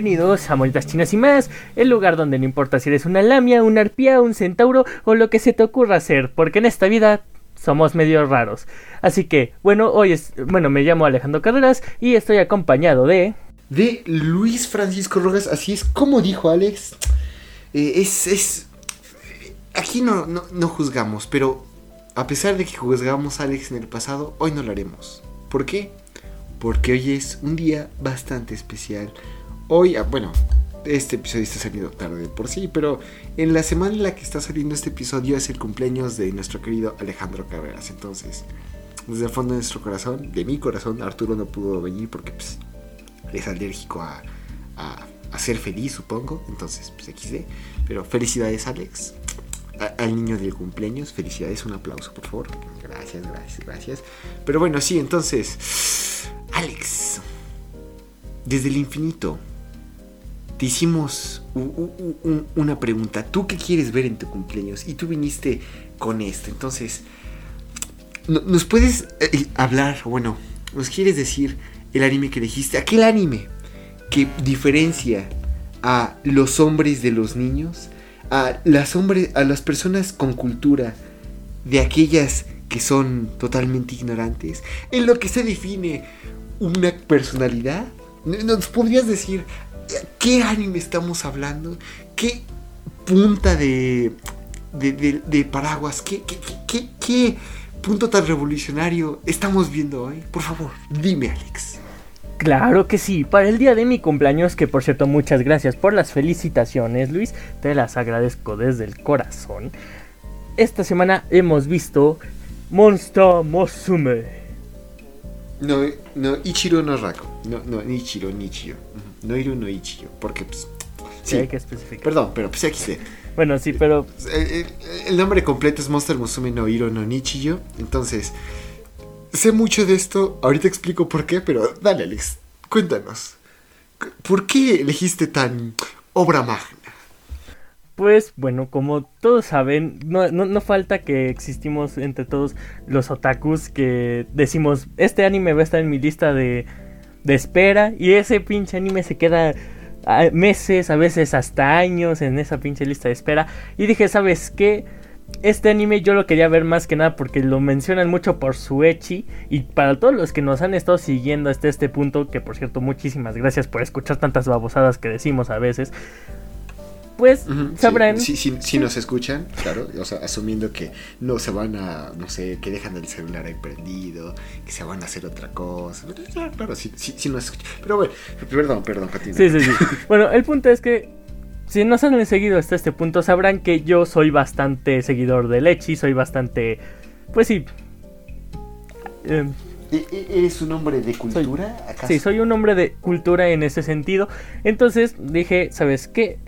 Bienvenidos a Monitas Chinas y más, el lugar donde no importa si eres una lamia, una arpía, un centauro o lo que se te ocurra hacer, porque en esta vida somos medio raros. Así que, bueno, hoy es, bueno, me llamo Alejandro Carreras y estoy acompañado de... De Luis Francisco Rojas, así es como dijo Alex. Eh, es, es... Aquí no, no, no juzgamos, pero a pesar de que juzgamos a Alex en el pasado, hoy no lo haremos. ¿Por qué? Porque hoy es un día bastante especial. Hoy, ah, bueno, este episodio está saliendo tarde por sí, pero en la semana en la que está saliendo este episodio es el cumpleaños de nuestro querido Alejandro Carreras. Entonces, desde el fondo de nuestro corazón, de mi corazón, Arturo no pudo venir porque pues, es alérgico a, a, ser feliz, supongo. Entonces, pues XD. Pero felicidades, Alex. Al niño del cumpleaños, felicidades, un aplauso, por favor. Gracias, gracias, gracias. Pero bueno, sí, entonces, Alex, desde el infinito, te hicimos una pregunta. ¿Tú qué quieres ver en tu cumpleaños? Y tú viniste con esto. Entonces, no- ¿nos puedes eh, hablar? Bueno, ¿nos quieres decir el anime que elegiste? ¿Aquel anime que diferencia a los hombres de los niños? A las, hombres, a las personas con cultura de aquellas que son totalmente ignorantes? ¿En lo que se define una personalidad? ¿Nos podrías decir qué anime estamos hablando? ¿Qué punta de, de, de- de paraguas? ¿Qué, qué, qué- qué- qué punto tan revolucionario estamos viendo hoy? Por favor, dime, Alex. Claro que sí, para el día de mi cumpleaños, que por cierto muchas gracias por las felicitaciones Luis, te las agradezco desde el corazón. Esta semana hemos visto Monster Musume. No, no, Ichiro no Rako. No, no, ni Ichiro, ni Ichiro. Ujú. No Ichiro. Porque, pues. Sí, hay que especificar. perdón, pero pues XD. Bueno, sí, pero El, el- el nombre completo es Monster Musume no Hiro no Nichiyo. Entonces, sé mucho de esto. Ahorita explico por qué, pero dale, Alex, cuéntanos. ¿Por qué elegiste tan obra magna? Pues bueno, como todos saben, no, no, no falta que existimos entre todos los otakus que decimos, este anime va a estar en mi lista de, de espera y ese pinche anime se queda meses, a veces hasta años en esa pinche lista de espera. Y dije, ¿sabes qué? Este anime yo lo quería ver más que nada porque lo mencionan mucho por su echi y para todos los que nos han estado siguiendo hasta este punto, que por cierto muchísimas gracias por escuchar tantas babosadas que decimos a veces, pues sabrán... Sí, sí, sí nos escuchan, claro. O sea, asumiendo que no se van a, no sé, que dejan el celular ahí prendido, que se van a hacer otra cosa. Claro, Claro, sí nos escuchan. Pero bueno, perdón, perdón, continúa. Sí, sí, sí. Bueno, el punto es que si nos han seguido hasta este punto, sabrán que yo soy bastante seguidor de Lechi, soy bastante. Pues sí. em, ¿E- e- ¿Eres un hombre de cultura? ¿Acaso? sí, soy un hombre de cultura en ese sentido. Entonces dije, ¿sabes qué?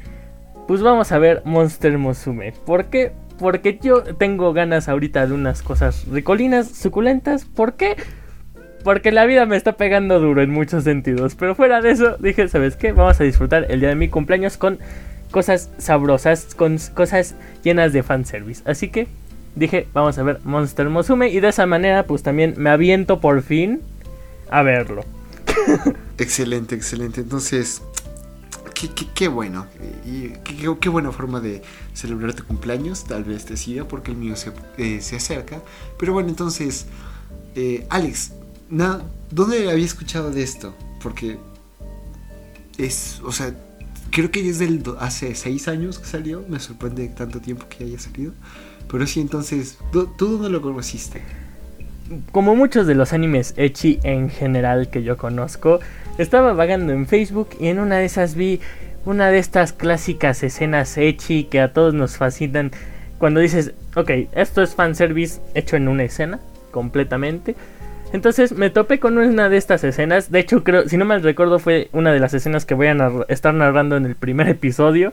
Pues vamos a ver Monster Musume. ¿Por qué? Porque yo tengo ganas ahorita de unas cosas ricolinas, suculentas. ¿Por qué? Porque la vida me está pegando duro en muchos sentidos. Pero fuera de eso, dije, ¿sabes qué? Vamos a disfrutar el día de mi cumpleaños con cosas sabrosas, con cosas llenas de fanservice. Así que dije, vamos a ver Monster Musume. Y de esa manera, pues también me aviento por fin a verlo. Excelente, excelente. Entonces, qué, qué- qué bueno. Y qué, qué- buena forma de celebrar tu cumpleaños. Tal vez te siga porque el mío se, eh, se acerca. Pero bueno, entonces, eh, Alex, na- ¿dónde había escuchado de esto? Porque es, o sea, creo que desde el hace seis años que salió. Me sorprende tanto tiempo que haya salido. Pero sí, entonces, ¿tú tú dónde lo conociste? como muchos de los animes echi en general que yo conozco, estaba vagando en Facebook y en una de esas vi una de estas clásicas escenas echi que a todos nos fascinan cuando dices, ok, esto es fanservice hecho en una escena completamente. Entonces me topé con una de estas escenas, de hecho creo, si no mal recuerdo fue una de las escenas que voy a narr- estar narrando en el primer episodio.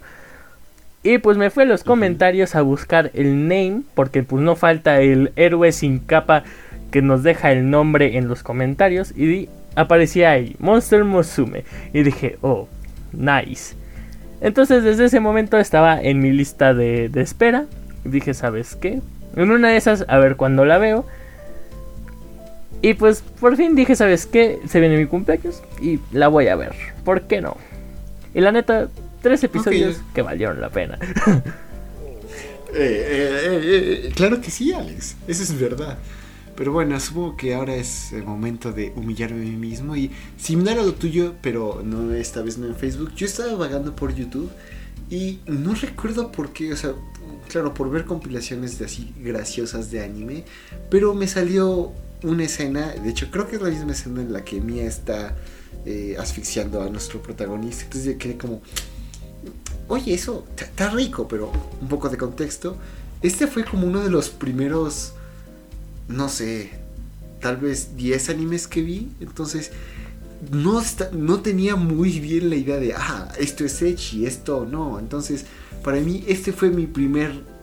Y pues me fui a los comentarios a buscar el name, porque pues no falta el héroe sin capa que nos deja el nombre en los comentarios. Y di- aparecía ahí, Monster Musume. Y dije, oh, nice. Entonces desde ese momento estaba en mi lista de, de espera. Dije, ¿sabes qué? En una de esas, a ver cuándo la veo. Y pues por fin dije, ¿sabes qué? Se viene mi cumpleaños y la voy a ver. ¿Por qué no? Y la neta, tres episodios que valieron la pena. Eh, claro que sí, Alex. Eso es verdad. Pero bueno, supongo que ahora es el momento de humillarme a mí mismo y similar a lo tuyo, pero no esta vez no en Facebook. Yo estaba vagando por YouTube y no recuerdo por qué, o sea, claro, por ver compilaciones de así graciosas de anime, pero me salió una escena, de hecho creo que es la misma escena en la que Mia está eh, asfixiando a nuestro protagonista, entonces yo quedé como, oye, eso está rico, pero un poco de contexto. Este fue como uno de los primeros no sé, tal vez 10 animes que vi. Entonces, no, no tenía muy bien la idea de, ah, esto es Echi, esto no. Entonces, para mí, este fue mi primer.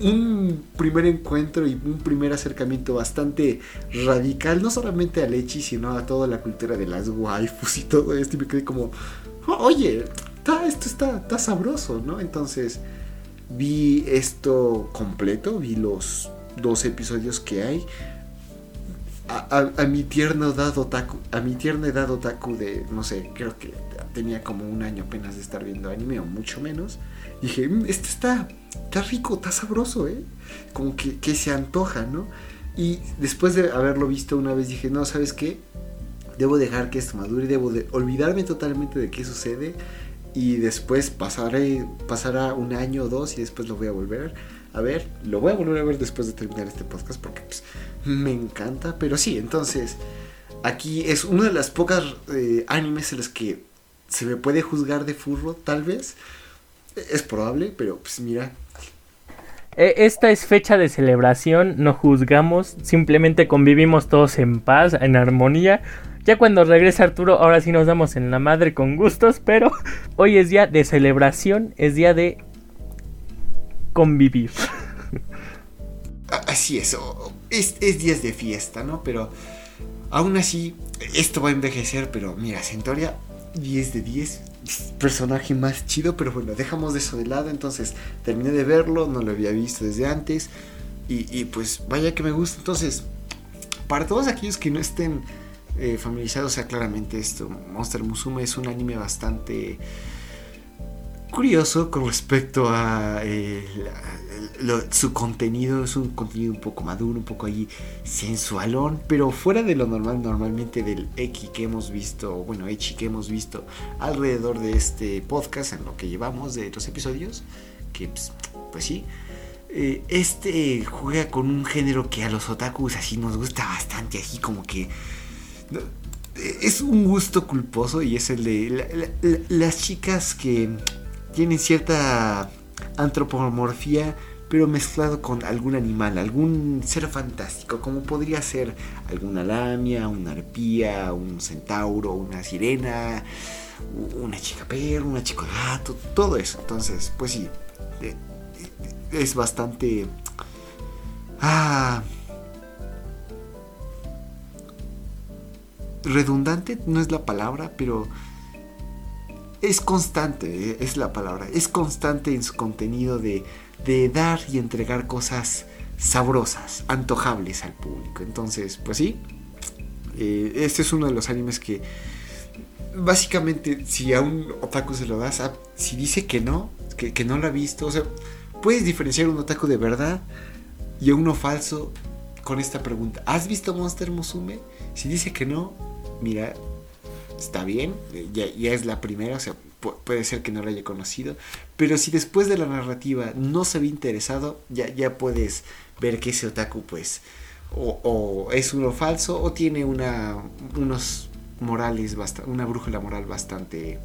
Un, primer encuentro y un primer acercamiento bastante radical, no solamente al Echi, sino a toda la cultura de las waifus y todo esto. Y me quedé como, oye, esto está, está sabroso, ¿no? Entonces, vi esto completo, vi los dos episodios que hay. A, mi tierna edad otaku, a mi tierna edad otaku de, no sé, creo que tenía como un año apenas de estar viendo anime o mucho menos. Dije, mm, este está, está rico, está sabroso, ¿eh? Como que, que se antoja, ¿no? Y después de haberlo visto una vez dije, no, ¿sabes qué? Debo dejar que esto madure, debo de olvidarme totalmente de qué sucede y después pasaré, pasará un año o dos y después lo voy a volver a ver, lo voy a volver a ver después de terminar este podcast porque pues, me encanta. Pero sí, entonces, aquí es una de las pocas eh, animes en las que se me puede juzgar de furro, tal vez. Es probable, pero pues mira. E, esta es fecha de celebración, no juzgamos, simplemente convivimos todos en paz, en armonía. Ya cuando regrese Arturo, ahora sí nos damos en la madre con gustos, pero hoy es día de celebración, es día de convivir. Así es, es, es días de fiesta, ¿no? Pero aún así, esto va a envejecer, pero mira, Centoria, 10 de 10, personaje más chido, pero bueno, dejamos de eso de lado, entonces terminé de verlo, no lo había visto desde antes, y, pues vaya que me gusta, entonces, para todos aquellos que no estén eh, familiarizados, o sea, claramente esto, Monster Musume es un anime bastante curioso con respecto a eh, su contenido. Es un contenido un poco maduro, un poco ahí sensualón, pero fuera de lo normal, normalmente del X que hemos visto, bueno, Echi que hemos visto alrededor de este podcast, en lo que llevamos de los episodios, que pues, pues sí. Eh, este juega con un género que a los otakus así nos gusta bastante, así como que es un gusto culposo y es el de las chicas que tiene cierta antropomorfía, pero mezclado con algún animal, algún ser fantástico, como podría ser alguna lamia, una arpía, un centauro, una sirena, una chica perro, una chica gato, todo eso. Entonces, pues sí, eh, es bastante... Ah, redundante no es la palabra, pero es constante, es la palabra, es constante en su contenido de, dar y entregar cosas sabrosas, antojables al público. Entonces, pues sí, eh, este es uno de los animes que básicamente si a un otaku se lo das, si dice que no, que, que no lo ha visto, o sea, puedes diferenciar un otaku de verdad y uno falso con esta pregunta. ¿Has visto Monster Musume? Si dice que no, mira, está bien, eh, ya, es la primera, o sea, puede ser que no la haya conocido, pero si después de la narrativa no se ve interesado, ya, ya puedes ver que ese otaku pues o, es uno falso o tiene una, unos morales, una brújula moral bastante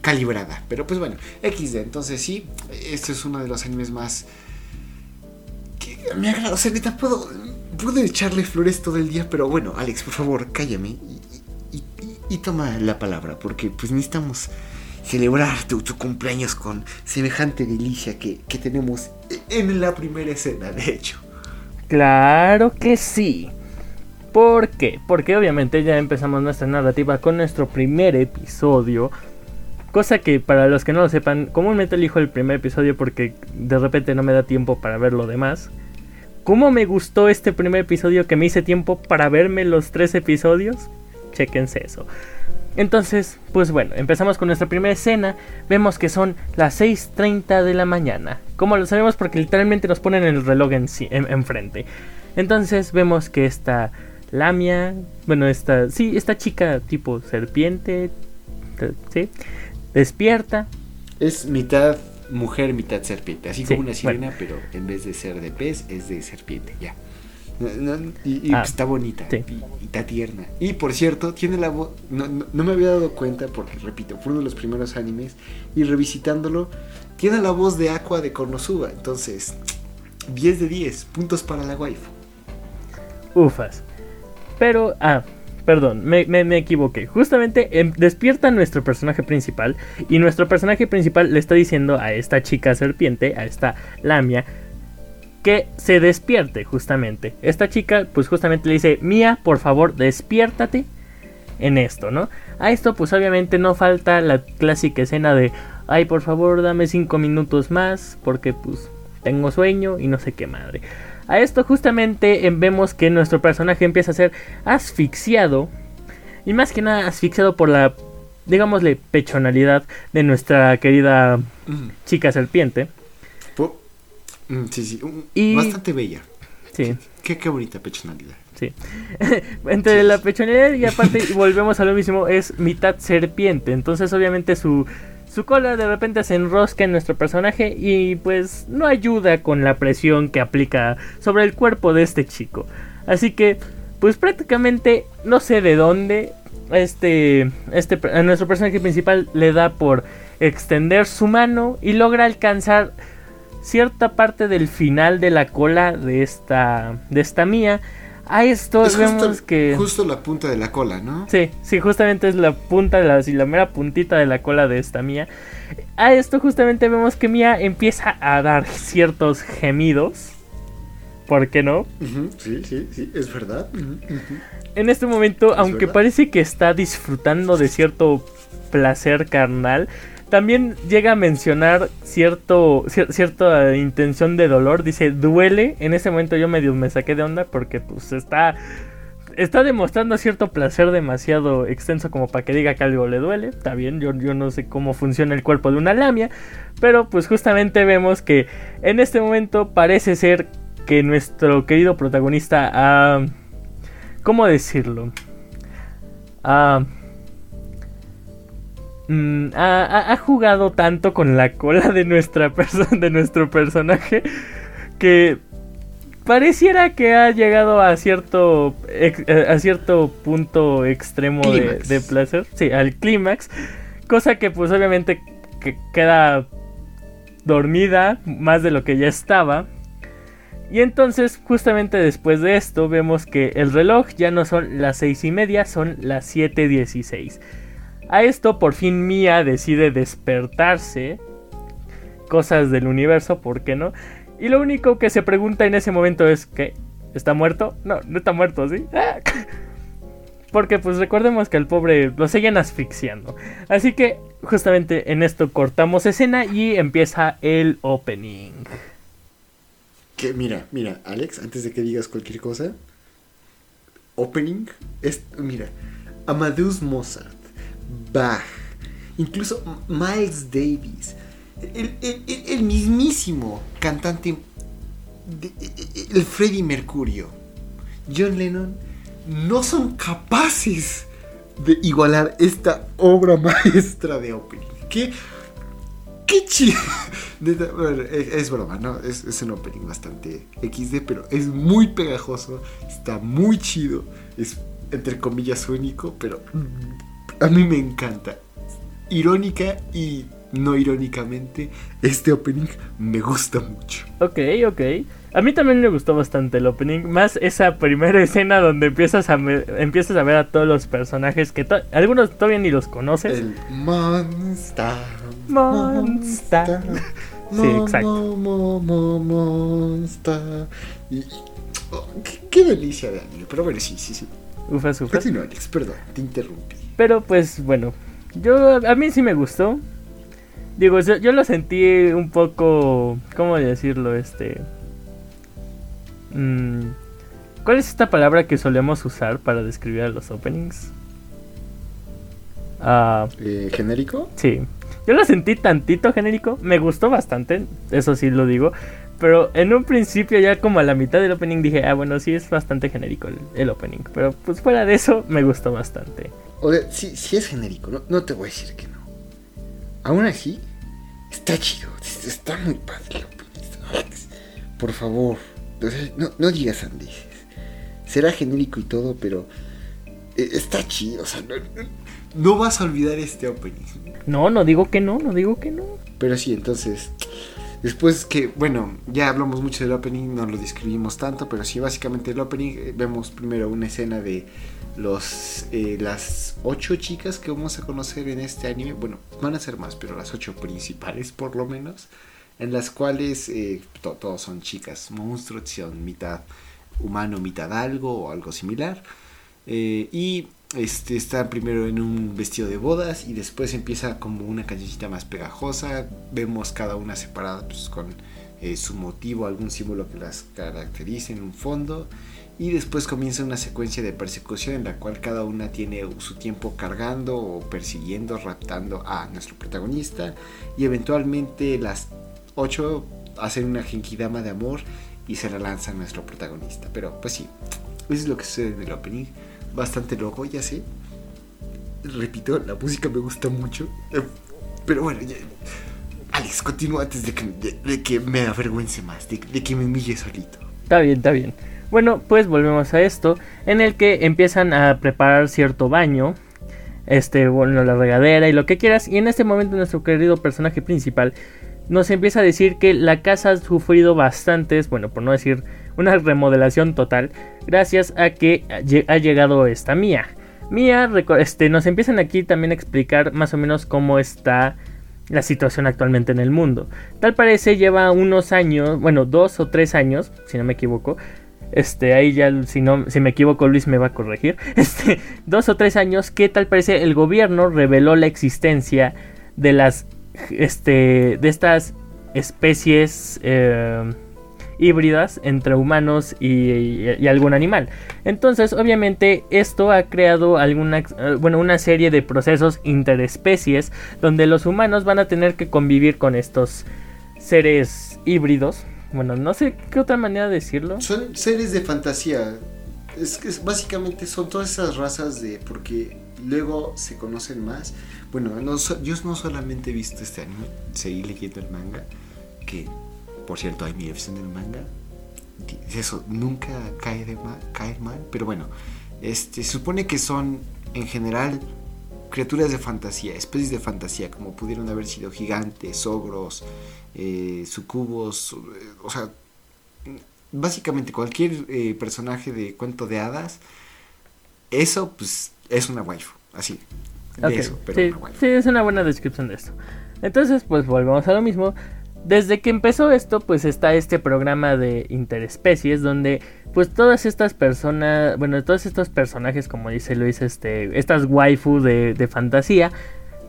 calibrada. Pero pues bueno, XD, entonces sí, este es uno de los animes más... Que me agrada, o sea, neta, puedo, puedo echarle flores todo el día, pero bueno, Alex, por favor, cállame y toma la palabra, porque pues necesitamos celebrar tu, cumpleaños con semejante delicia que, tenemos en la primera escena, de hecho. Claro que sí. ¿Por qué? Porque obviamente ya empezamos nuestra narrativa con nuestro primer episodio. Cosa que para los que no lo sepan, comúnmente elijo el primer episodio porque de repente no me da tiempo para ver lo demás. ¿Cómo me gustó este primer episodio que me hice tiempo para verme los tres episodios? Chequense eso. Entonces, pues bueno, empezamos con nuestra primera escena. Vemos que son las 6.30 de la mañana. Como lo sabemos porque literalmente nos ponen el reloj en, enfrente. Entonces vemos que esta Lamia, bueno, esta, sí, esta chica tipo serpiente, ¿sí? Despierta. Es mitad mujer, mitad serpiente. Así como una sirena, pero en vez de ser de pez, es de serpiente, ya. Y, ah, está bonita y, está tierna. Y por cierto, tiene la voz. No, me había dado cuenta porque, repito, fue uno de los primeros animes. Y revisitándolo, tiene la voz de Aqua de Konosuba. Entonces, 10 de 10, puntos para la waifu. Ufas. Pero, ah, Perdón, me, me, equivoqué. Justamente em, despierta nuestro personaje principal y nuestro personaje principal le está diciendo a esta chica serpiente, a esta Lamia, que se despierte justamente. Esta chica pues justamente le dice, Mía, por favor, despiértate en esto, ¿no? A esto pues obviamente no falta la clásica escena de, ay, por favor, dame cinco minutos más porque pues tengo sueño y no sé qué madre. A esto justamente vemos que nuestro personaje empieza a ser asfixiado. Y más que nada asfixiado por la, digámosle, pechonalidad de nuestra querida chica serpiente. Mm, sí, sí, y... bastante bella. Sí. Qué, qué bonita pechonalidad. Sí. Entre la pechonalidad y aparte volvemos a lo mismo, es mitad serpiente. Entonces obviamente su su cola de repente se enrosca en nuestro personaje y pues no ayuda con la presión que aplica sobre el cuerpo de este chico. Así que pues prácticamente no sé de dónde este, este a nuestro personaje principal le da por extender su mano y logra alcanzar cierta parte del final de la cola de esta de esta mía a esto vemos que. Justo la punta de la cola, ¿no? Sí, sí, justamente es la punta de la, la mera puntita de la cola de esta Mía. A esto justamente vemos que Mía empieza a dar ciertos gemidos. ¿Por qué no? Sí, sí, sí, es verdad. En este momento, aunque parece que está disfrutando de cierto placer carnal, también llega a mencionar cierto, cierta intención de dolor. Dice, duele. En ese momento yo medio me saqué de onda porque pues está... Está demostrando cierto placer demasiado extenso como para que diga que algo le duele. Está bien, yo, yo no sé cómo funciona el cuerpo de una lamia. Pero pues justamente vemos que en este momento parece ser que nuestro querido protagonista ha... ¿Cómo decirlo? Ha Mm, ha, jugado tanto con la cola de nuestra persona, de nuestro personaje, que pareciera que ha llegado a cierto eh, a cierto punto extremo de, placer, sí, al clímax, cosa que pues obviamente que queda dormida más de lo que ya estaba. Y entonces, justamente después de esto, vemos que el reloj ya no son las seis y media, son las 7.16. A esto por fin Mia decide despertarse. Cosas del universo, ¿por qué no? Y lo único que se pregunta en ese momento es que ¿está muerto? No, no está muerto, ¿sí? Porque pues recordemos que al pobre lo siguen asfixiando. Así que justamente en esto cortamos escena y empieza el opening. Que mira, mira, Alex, antes de que digas cualquier cosa, opening es, mira, Amadeus Mozart Bach, incluso Miles Davis, el, mismísimo cantante, el Freddie Mercurio, John Lennon, no son capaces de igualar esta obra maestra de opening. ¿Qué? ¡Qué chido! Es, broma, ¿no? Es, es, un opening bastante XD, pero es muy pegajoso, está muy chido, es entre comillas único, pero a mí me encanta. Irónica y no irónicamente, este opening me gusta mucho. Ok, ok. A mí también me gustó bastante el opening. Más esa primera escena donde empiezas a, empiezas a ver a todos los personajes que algunos todavía ni los conoces. El Monster. Monster. sí, exacto. monster. Oh, qué, delicia de anime. Pero bueno, sí, sí, sí. Ufas, ufas. Continúa, Alex, perdón, te interrumpí. Pero pues bueno, yo a mí sí me gustó. Digo, yo, lo sentí un poco, ¿cómo decirlo? Este... Mm, ¿Cuál es esta palabra que solemos usar para describir a los openings? Ah, Eh, ¿Genérico? sí. Yo lo sentí tantito genérico. Me gustó bastante, eso sí lo digo. Pero en un principio, ya como a la mitad del opening, dije, ah, bueno, sí es bastante genérico el, el opening. Pero pues fuera de eso, me gustó bastante. O sea, sí, sí es genérico, no, no te voy a decir que no. Aún así, está chido, es- está muy padre. Por favor, no, no digas andeses. Será genérico y todo, pero eh, está chido, o sea, no, no- no vas a olvidar este opening. No, no digo que no, no digo que no. Pero sí, entonces, después que, bueno, ya hablamos mucho del opening, no lo describimos tanto, pero sí, básicamente el opening, eh, vemos primero una escena de los eh, las ocho chicas que vamos a conocer en este anime, bueno, van a ser más, pero las ocho principales por lo menos, en las cuales eh, to- todos son chicas monstruos, mitad humano, mitad algo o algo similar. Eh, y este, está primero en un vestido de bodas y después empieza como una cancioncita más pegajosa. Vemos cada una separada pues, con su motivo, algún símbolo que las caracterice en un fondo. Y después comienza una secuencia de persecución en la cual cada una tiene su tiempo cargando o persiguiendo, raptando a nuestro protagonista. Y eventualmente las ocho hacen una genkidama de amor y se la lanza a nuestro protagonista. Pero pues sí, eso es lo que sucede en el opening. Bastante loco, ya sé. Repito, la música me gusta mucho. Eh, Pero bueno, ya- Alex, continúa antes de que, de- de que me avergüence más, de, de que me humille solito. Está bien, está bien. Bueno, pues volvemos a esto, en el que empiezan a preparar cierto baño, este, bueno, la regadera y lo que quieras, y en este momento nuestro querido personaje principal nos empieza a decir que la casa ha sufrido bastantes, bueno, por no decir una remodelación total, gracias a que ha lle- ha llegado esta Mía. Mía, este, nos empiezan aquí también a explicar más o menos cómo está la situación actualmente en el mundo. Tal parece lleva unos años, bueno, dos o tres años, si no me equivoco. Este, ahí ya, si no, si me equivoco, Luis me va a corregir. Este, dos o tres años que tal parece el gobierno reveló la existencia de las, este, de estas especies eh, híbridas entre humanos y, y- algún animal. Entonces, obviamente, esto ha creado alguna, eh, bueno, una serie de procesos interespecies donde los humanos van a tener que convivir con estos seres híbridos. Bueno, no sé qué otra manera de decirlo. Son seres de fantasía. Es que básicamente son todas esas razas de. Porque luego se conocen más. Bueno, no, yo no solamente he visto este anime, seguí leyendo el manga. Que, por cierto, hay mi versión del manga. Eso nunca cae, de ma- cae mal. Pero bueno, este, supone que son en general criaturas de fantasía, especies de fantasía, como pudieron haber sido gigantes, ogros, eh, sucubos, eh, o sea, básicamente cualquier eh, personaje de cuento de hadas, eso pues es una waifu, así, de eso, pero sí, una waifu. sí, es una buena descripción de esto. Entonces, pues volvemos a lo mismo. Desde que empezó esto, pues está este programa de interespecies donde pues todas estas personas, bueno, todos estos personajes, como dice Luis, este, estas waifu de, de fantasía,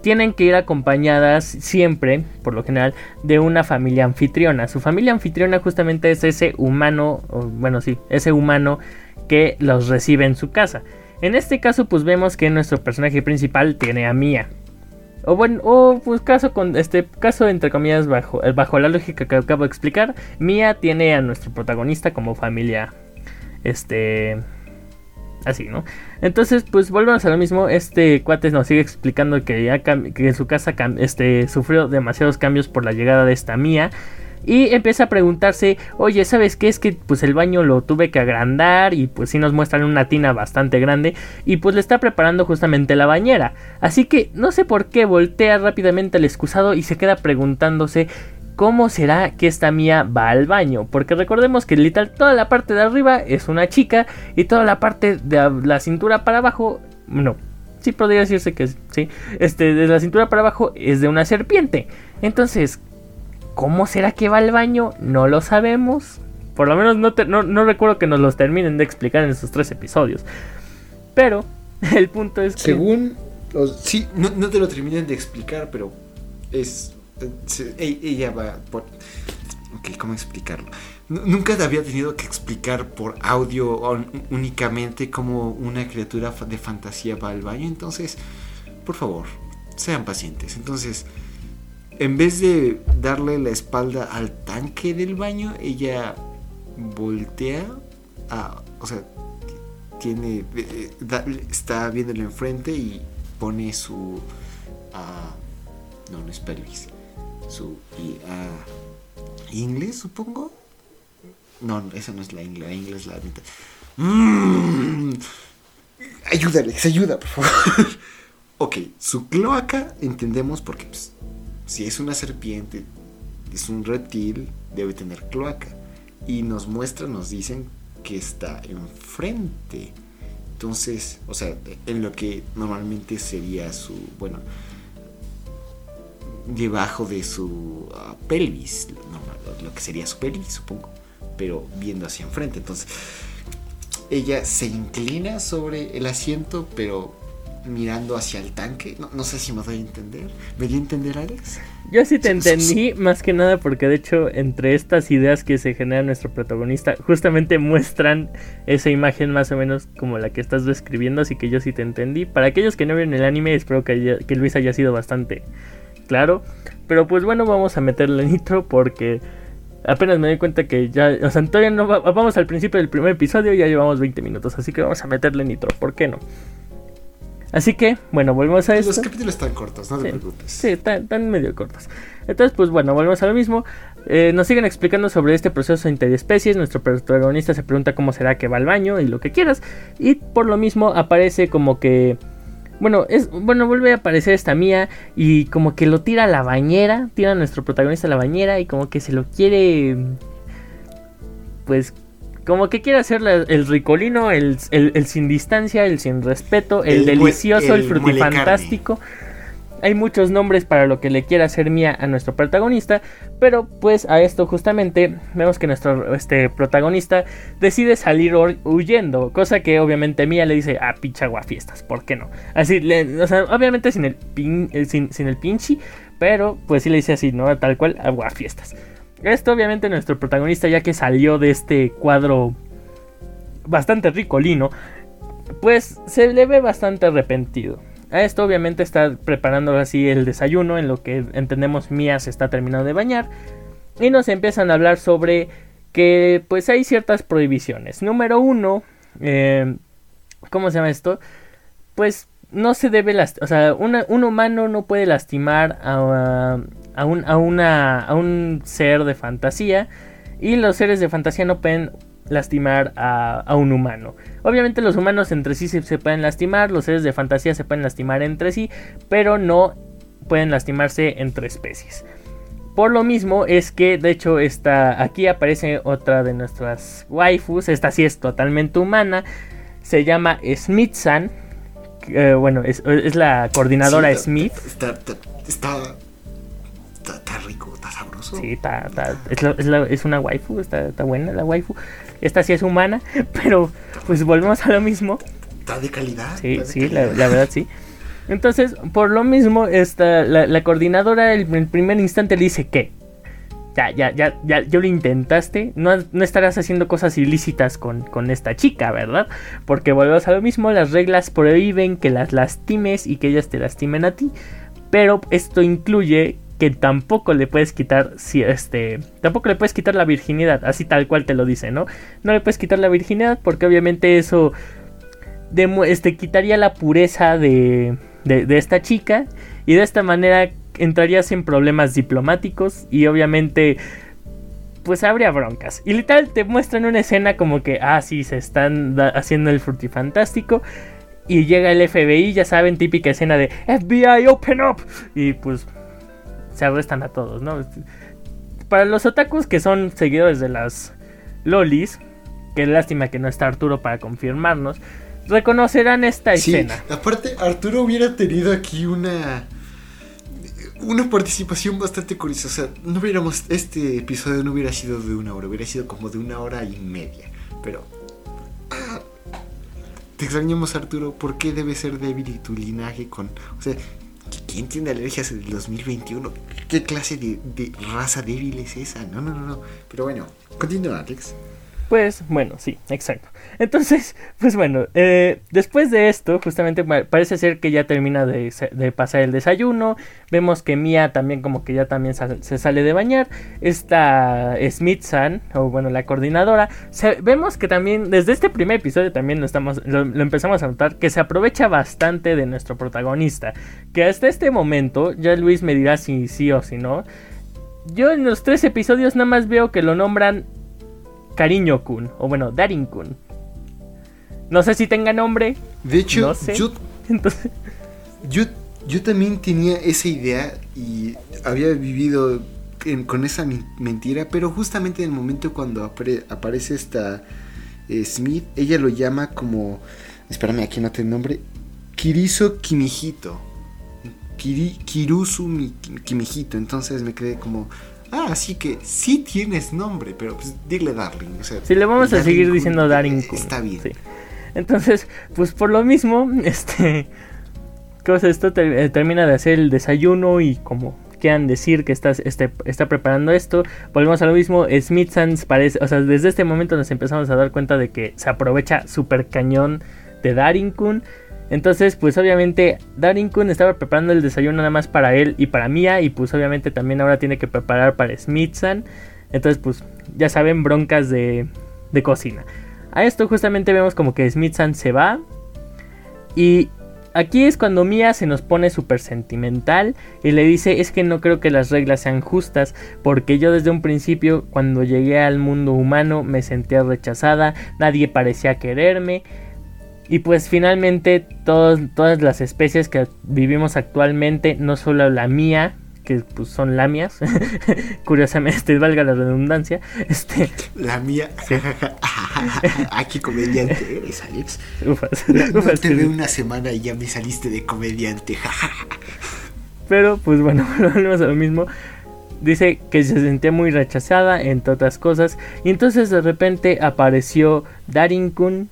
tienen que ir acompañadas siempre, por lo general, de una familia anfitriona. Su familia anfitriona justamente es ese humano, bueno, sí, ese humano que los recibe en su casa. En este caso, pues vemos que nuestro personaje principal tiene a Mia. O bueno, o pues caso con este caso entre comillas bajo, eh, bajo la lógica que acabo de explicar, Mia tiene a nuestro protagonista como familia este así, ¿no? Entonces, pues volvemos a lo mismo, este cuate nos sigue explicando que ya que en su casa este sufrió demasiados cambios por la llegada de esta Mia y empieza a preguntarse, oye, ¿sabes qué? Es que pues el baño lo tuve que agrandar y pues sí nos muestran una tina bastante grande y pues le está preparando justamente la bañera. Así que no sé por qué voltea rápidamente al excusado y se queda preguntándose cómo será que esta mía va al baño. Porque recordemos que literal toda la parte de arriba es una chica y toda la parte de la cintura para abajo, no. Sí, podría decirse que sí. Este, de la cintura para abajo es de una serpiente. Entonces, ¿Cómo será que va al baño? No lo sabemos. Por lo menos no, no, recuerdo que nos los terminen de explicar en esos tres episodios. Pero el punto es que... Según, sí, no, te lo terminan de explicar, pero es, ella va por, ok, ¿cómo explicarlo? Nu- Nunca había tenido que explicar por audio únicamente cómo una criatura de fantasía va al baño, entonces por favor, sean pacientes. Entonces, en vez de darle la espalda al tanque del baño, ella voltea o sea, tiene, eh, está viéndolo enfrente y pone su, no, no es pelvis, su inglés, supongo. No, esa no es la inglés, la inglés es la mitad. Mm, ayúdale, ayuda, por favor. ok, su cloaca entendemos porque pues, si es una serpiente, es un reptil, debe tener cloaca. Y nos muestran, nos dicen que está enfrente. Entonces, o sea, en lo que normalmente sería su, bueno, debajo de su ah, pelvis, lo que sería su pelvis, supongo, pero viendo hacia enfrente. Entonces, ella se inclina sobre el asiento, pero mirando hacia el tanque. No, sé si me doy a entender. ¿Me di a entender, Alex? Yo sí te entendí, más que nada porque de hecho entre estas ideas que se genera nuestro protagonista, justamente muestran esa imagen más o menos como la que estás describiendo, así que yo sí te entendí. Para aquellos que no vieron el anime, espero que, que Luis haya sido bastante claro. Pero pues bueno, vamos a meterle nitro porque apenas me doy cuenta que ya, o sea, todavía no vamos al principio del primer episodio y ya llevamos 20 minutos, así que vamos a meterle nitro, ¿por qué no? Así que, bueno, volvemos a esto. Los capítulos están cortos, no te preocupes. Sí, están, medio cortos. Entonces, pues bueno, volvemos a lo mismo. Eh, nos siguen explicando sobre este proceso interespecies. Nuestro protagonista se pregunta cómo será que va al baño y lo que quieras. Y por lo mismo aparece como que bueno, es, bueno, vuelve a aparecer esta mía y como que lo tira a la bañera, tira a nuestro protagonista a la bañera y como que se lo quiere, pues, como que quiere hacer el ricolino, el, sin distancia, el sin respeto, el, delicioso, el, el frutifantástico hay muchos nombres para lo que le quiera hacer Mía a nuestro protagonista, pero pues a esto justamente vemos que nuestro este, protagonista decide salir huyendo, cosa que obviamente Mía le dice, ah, pinche fiestas, ¿por qué no? Así, sea, obviamente sin el, pin, eh, sin, el pinche, pero pues sí le dice así, ¿no? Tal cual, fiestas. Esto obviamente nuestro protagonista ya que salió de este cuadro bastante ricolino, pues se le ve bastante arrepentido. A esto obviamente está preparando así el desayuno en lo que entendemos Mía se está terminando de bañar y nos empiezan a hablar sobre que pues hay ciertas prohibiciones. Número uno, eh, ¿cómo se llama esto? Pues no se debe lastimar, o sea, un humano no puede lastimar a, a, un, a un ser de fantasía y los seres de fantasía no pueden lastimar a, un humano. Obviamente los humanos entre sí se, pueden lastimar, los seres de fantasía se pueden lastimar entre sí, pero no pueden lastimarse entre especies. Por lo mismo es que de hecho esta, aquí aparece otra de nuestras waifus, esta sí es totalmente humana, se llama Smith-san, eh, bueno, es, la coordinadora Smith. está está, rico, está sabroso. Sí, está, es, una waifu, está, buena la waifu. Esta sí es humana, pero pues volvemos a lo mismo. Está de calidad. Sí, sí, La, verdad sí. Entonces, por lo mismo, esta, la, coordinadora en el primer instante le dice que ya, ya, ya, ya, yo lo intentaste, no, no estarás haciendo cosas ilícitas con, con, esta chica, ¿verdad? Porque volvemos a lo mismo, las reglas prohíben que las lastimes y que ellas te lastimen a ti, pero esto incluye que tampoco le puedes quitar si este tampoco le puedes quitar la virginidad así tal cual te lo dice no no le puedes quitar la virginidad porque obviamente eso este quitaría la pureza de, de, esta chica y de esta manera entrarías en problemas diplomáticos y obviamente pues habría broncas. Y literal te muestran una escena como que, ah, sí, se están haciendo el frutifantástico. Y llega el FBI, ya saben, típica escena de FBI, open up. Y pues se arrestan a todos, ¿no? Para los otakus que son seguidores de las lolis, que lástima que no está Arturo para confirmarnos, reconocerán esta sí, escena. Aparte, Arturo hubiera tenido aquí una una participación bastante curiosa. O sea, no hubiéramos. Este episodio no hubiera sido de una hora, hubiera sido como de una hora y media. Pero. Ah, te extrañamos, Arturo. ¿Por qué debe ser débil tu linaje con. O sea, ¿Quién tiene alergias en el 2021? ¿Qué clase de, raza débil es esa? No, no, no, no. Pero bueno, continúa, Alex. Pues bueno, sí, exacto. Entonces, pues bueno, eh, después de esto, justamente parece ser que ya termina de, pasar el desayuno. Vemos que Mia también como que ya también se sale de bañar. Esta Smith-san, o bueno, la coordinadora, vemos que también desde este primer episodio también lo, estamos, lo, empezamos a notar que se aprovecha bastante de nuestro protagonista. Que hasta este momento, ya Luis me dirá si sí o si no. Yo en los tres episodios nada más veo que lo nombran Cariño Kun, o bueno, Darin Kun. No sé si tenga nombre. De hecho, yo, yo, también tenía esa idea y había vivido con esa mentira, pero justamente en el momento cuando aparece esta eh, Smith, ella lo llama como, espérame, aquí no tengo nombre, Kiriso Kimijito. Kiri, Kirusu Kimijito. Entonces me quedé como, Ah, así que sí tienes nombre, pero pues dile Darling. O sea, sí, le vamos a seguir diciendo Darling. Está bien. Entonces, pues por lo mismo, este. Cosa, esto eh, termina de hacer el desayuno y como quieran decir que está, este, está preparando esto. Volvemos a lo mismo. Smith Sands parece. O sea, desde este momento nos empezamos a dar cuenta de que se aprovecha super cañón de Daring-kun. Entonces, pues obviamente Darin Kun estaba preparando el desayuno nada más para él y para Mia. Y pues obviamente también ahora tiene que preparar para Smithson. Entonces, pues ya saben, broncas de, de cocina. A esto justamente vemos como que Smithson se va. Y aquí es cuando Mia se nos pone súper sentimental y le dice es que no creo que las reglas sean justas porque yo desde un principio cuando llegué al mundo humano me sentía rechazada, nadie parecía quererme y pues finalmente todas las especies que vivimos actualmente, no solo la mía, que pues son lamias, curiosamente, valga la redundancia, este... La mía, aquí comediante eres, Alex. Ufas, no, te veo una semana y ya me saliste de comediante, Pero pues bueno, volvemos a lo mismo. Dice que se sentía muy rechazada, entre otras cosas. Y entonces de repente apareció Darin Kun,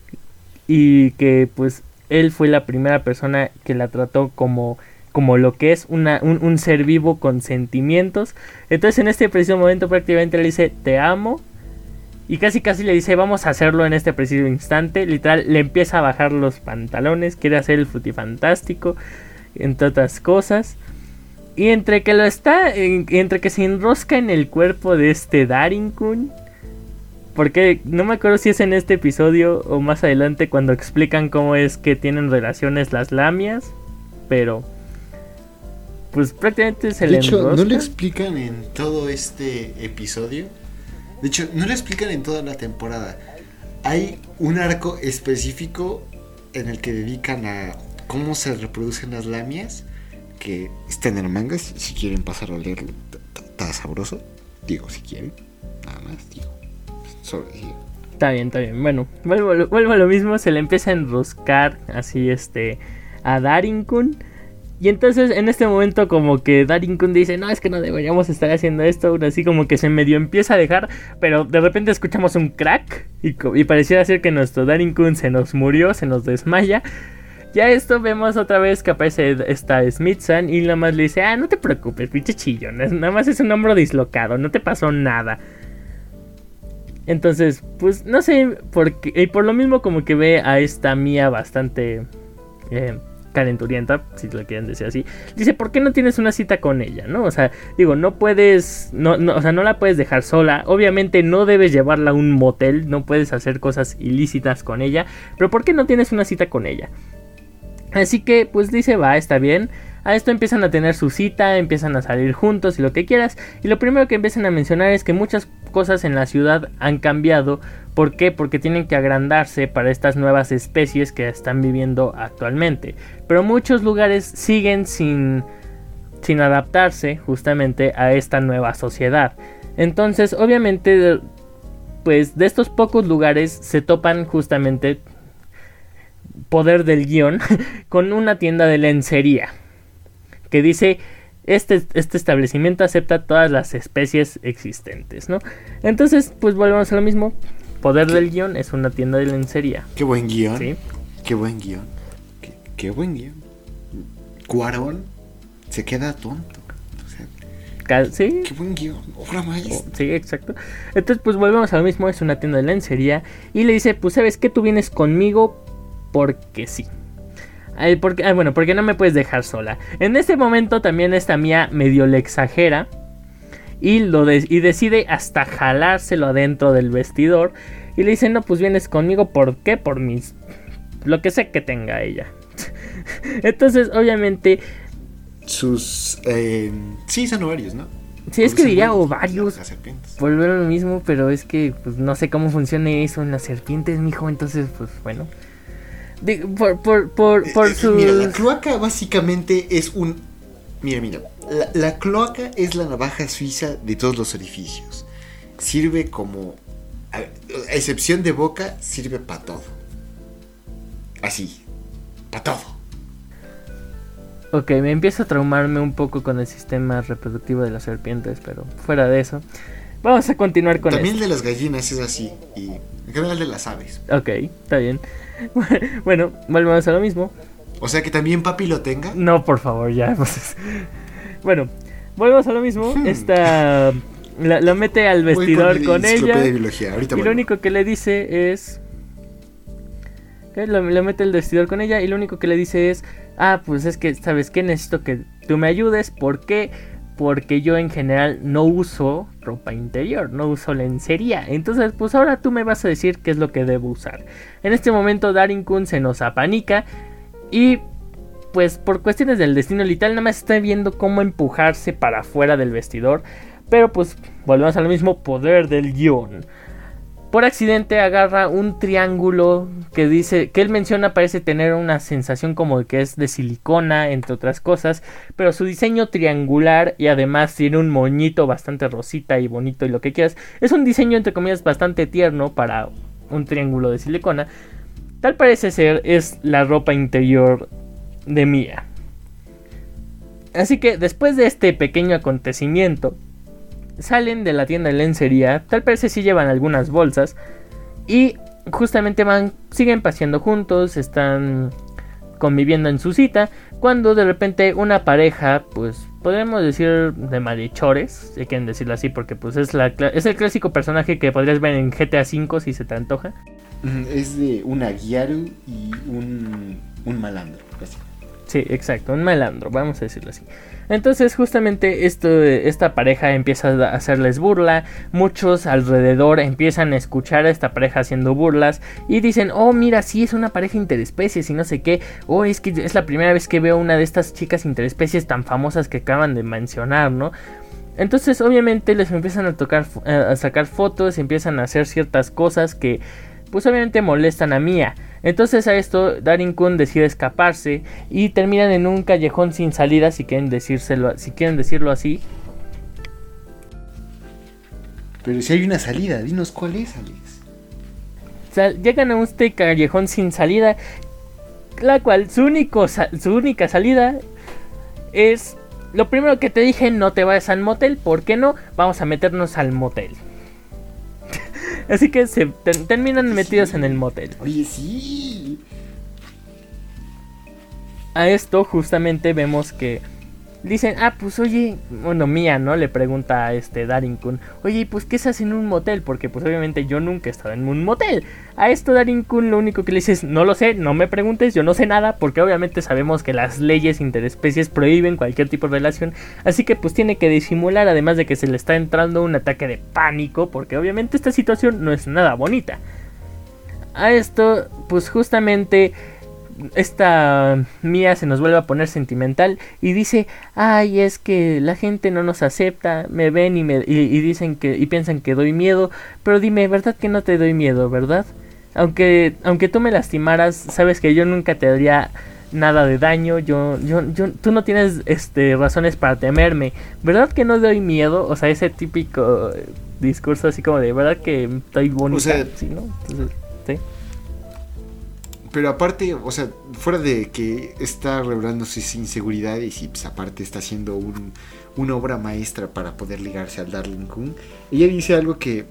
y que pues él fue la primera persona que la trató como como lo que es una, un, ser vivo con sentimientos. Entonces en este preciso momento prácticamente le dice te amo. Y casi casi le dice vamos a hacerlo en este preciso instante. Literal le empieza a bajar los pantalones. Quiere hacer el frutifantástico. Entre otras cosas. Y entre que lo está. Entre que se enrosca en el cuerpo de este Darinkun. Porque no me acuerdo si es en este episodio o más adelante cuando explican cómo es que tienen relaciones las lamias. Pero. Pues prácticamente se le De hecho, no lo explican en todo este episodio. De hecho, no lo explican en toda la temporada. Hay un arco específico en el que dedican a cómo se reproducen las lamias. Que está en el manga, si quieren pasar a leerlo. Está sabroso. Digo, si quieren. Nada más, digo. Está bien, está bien. Bueno, vuelvo, a lo mismo. Se le empieza a enroscar así este a Darinkun. Y entonces en este momento como que Darinkun dice, no, es que no deberíamos estar haciendo esto. Aún así como que se medio empieza a dejar. Pero de repente escuchamos un crack. Y, y pareciera ser que nuestro Darinkun se nos murió, se nos desmaya. Ya esto vemos otra vez que aparece esta Smithson y nada más le dice, ah, no te preocupes, pinche chillón. Nada más es un hombro dislocado, no te pasó nada. Entonces, pues no sé, porque, y por lo mismo como que ve a esta mía bastante eh, calenturienta, si lo quieren decir así. Dice, ¿por qué no tienes una cita con ella? ¿No? O sea, digo, no puedes, no, no, o sea, no la puedes dejar sola. Obviamente no debes llevarla a un motel, no puedes hacer cosas ilícitas con ella. Pero ¿por qué no tienes una cita con ella? Así que, pues dice, va, está bien. A esto empiezan a tener su cita, empiezan a salir juntos y lo que quieras. Y lo primero que empiezan a mencionar es que muchas cosas en la ciudad han cambiado. ¿Por qué? Porque tienen que agrandarse para estas nuevas especies que están viviendo actualmente. Pero muchos lugares siguen sin, sin adaptarse justamente a esta nueva sociedad. Entonces, obviamente, pues de estos pocos lugares se topan justamente poder del guion con una tienda de lencería que dice este, este establecimiento acepta todas las especies existentes, ¿no? Entonces, pues volvemos a lo mismo. Poder del guion es una tienda de lencería. Qué buen guion. Sí. Qué buen guion. Qué, buen guion. Cuarón se queda tonto. Sí. Qué buen guion, obra maestra. Oh, Sí, exacto. Entonces, pues volvemos a lo mismo, es una tienda de lencería. Y le dice, pues sabes que tú vienes conmigo porque sí. Ay, porque, bueno, porque no me puedes dejar sola. En este momento también esta mía medio le exagera. Y, lo de- y decide hasta jalárselo adentro del vestidor. Y le dice, no, pues vienes conmigo, ¿por qué? Por mis... Lo que sé que tenga ella. Entonces, obviamente, Sus. Eh, sí, son ovarios, ¿no? sí, es que diría ovarios. Las serpientes. volver a lo mismo, pero es que pues, no sé cómo funcione eso en las serpientes, mijo. Entonces, pues bueno. Por por, por, por Eh, eh, sus. Mira, la cloaca básicamente es un. Mira, mira. La, la cloaca es la navaja suiza de todos los orificios. Sirve como. A, a excepción de boca, sirve para todo. Así. Para todo. Ok, me empiezo a traumarme un poco con el sistema reproductivo de las serpientes, pero fuera de eso. Vamos a continuar con También esto. el de las gallinas es así. Y en general de las aves. Ok, está bien. bueno, volvemos a lo mismo. O sea que también papi lo tenga. No, por favor, ya. pues. bueno, volvemos a lo mismo. Hmm. Esta. La, la mete al vestidor con ella. de biología. Ahorita Y lo único que le dice es. lo mete el vestidor con ella y lo único que le dice es. Ah, pues es que, ¿sabes qué? Necesito que tú me ayudes. ¿Por qué? Porque yo en general no uso ropa interior, no uso lencería. Entonces, pues ahora tú me vas a decir qué es lo que debo usar. En este momento, Darin Kun se nos apanica. Y pues por cuestiones del destino literal, nada más está viendo cómo empujarse para afuera del vestidor. Pero pues volvemos a lo mismo, poder del guion. Por accidente agarra un triángulo que dice, que él menciona parece tener una sensación como de que es de silicona, entre otras cosas, pero su diseño triangular y además tiene un moñito bastante rosita y bonito y lo que quieras, es un diseño entre comillas bastante tierno para un triángulo de silicona. Tal parece ser es la ropa interior de Mia. Así que después de este pequeño acontecimiento, salen de la tienda de lencería, tal parece si llevan algunas bolsas y justamente van, siguen paseando juntos, están conviviendo en su cita, cuando de repente una pareja, pues podríamos decir de malhechores, si quieren decirlo así, porque pues es, la, es el clásico personaje que podrías ver en GTA V si se te antoja. Es de una Gyaru y un, un malandro. Sí, exacto, un malandro, vamos a decirlo así. Entonces, justamente esto, esta pareja empieza a hacerles burla. Muchos alrededor empiezan a escuchar a esta pareja haciendo burlas. Y dicen, oh, mira, sí, es una pareja interespecies y no sé qué. Oh, es que es la primera vez que veo una de estas chicas interespecies tan famosas que acaban de mencionar, ¿no? Entonces, obviamente, les empiezan a tocar, eh, a sacar fotos, empiezan a hacer ciertas cosas que, pues, obviamente molestan a Mia. Entonces a esto Darin Kun decide escaparse y terminan en un callejón sin salida si quieren decírselo, si quieren decirlo así. Pero si hay una salida, dinos cuál es, Alex. Sal- llegan a este callejón sin salida, la cual su, único su única salida es lo primero que te dije, no te vayas al motel, ¿por qué no? Vamos a meternos al motel. Así que se ter- terminan metidos en el motel. Oye, sí. A esto justamente vemos que dicen, ah, pues oye, bueno, Mía, ¿no? Le pregunta a este Darin Kun, oye, pues ¿qué se hace en un motel? Porque pues obviamente yo nunca he estado en un motel. A esto Darin Kun lo único que le dice es, no lo sé, no me preguntes, yo no sé nada, porque obviamente sabemos que las leyes interespecies prohíben cualquier tipo de relación, así que pues tiene que disimular, además de que se le está entrando un ataque de pánico, porque obviamente esta situación no es nada bonita. A esto, pues justamente esta Mía se nos vuelve a poner sentimental y dice, ay, es que la gente no nos acepta, me ven y me y, y dicen que y piensan que doy miedo, pero dime, ¿verdad que no te doy miedo, verdad? Aunque aunque tú me lastimaras, sabes que yo nunca te haría nada de daño, yo yo yo tú no tienes este razones para temerme, ¿verdad que no doy miedo? O sea, ese típico discurso así como de, ¿verdad que estoy bonita? sea- sí, ¿no? Entonces, sí. Pero aparte, o sea, fuera de que está revelando sus inseguridades y pues aparte está haciendo un, una obra maestra para poder ligarse al Darling Kun, ella dice algo que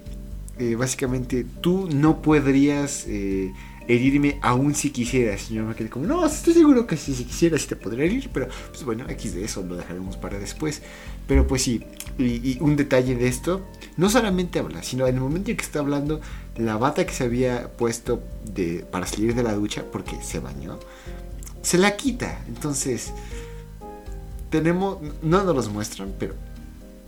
eh, básicamente tú no podrías eh, herirme aún si quisieras. Y yo me quedé como, no, estoy seguro que si, si quisieras sí te podría herir, pero pues bueno, aquí de eso lo dejaremos para después. Pero pues sí, y, un detalle de esto, no solamente habla, sino en el momento en que está hablando, la bata que se había puesto de, para salir de la ducha, porque se bañó, se la quita. Entonces, tenemos, no nos los muestran, pero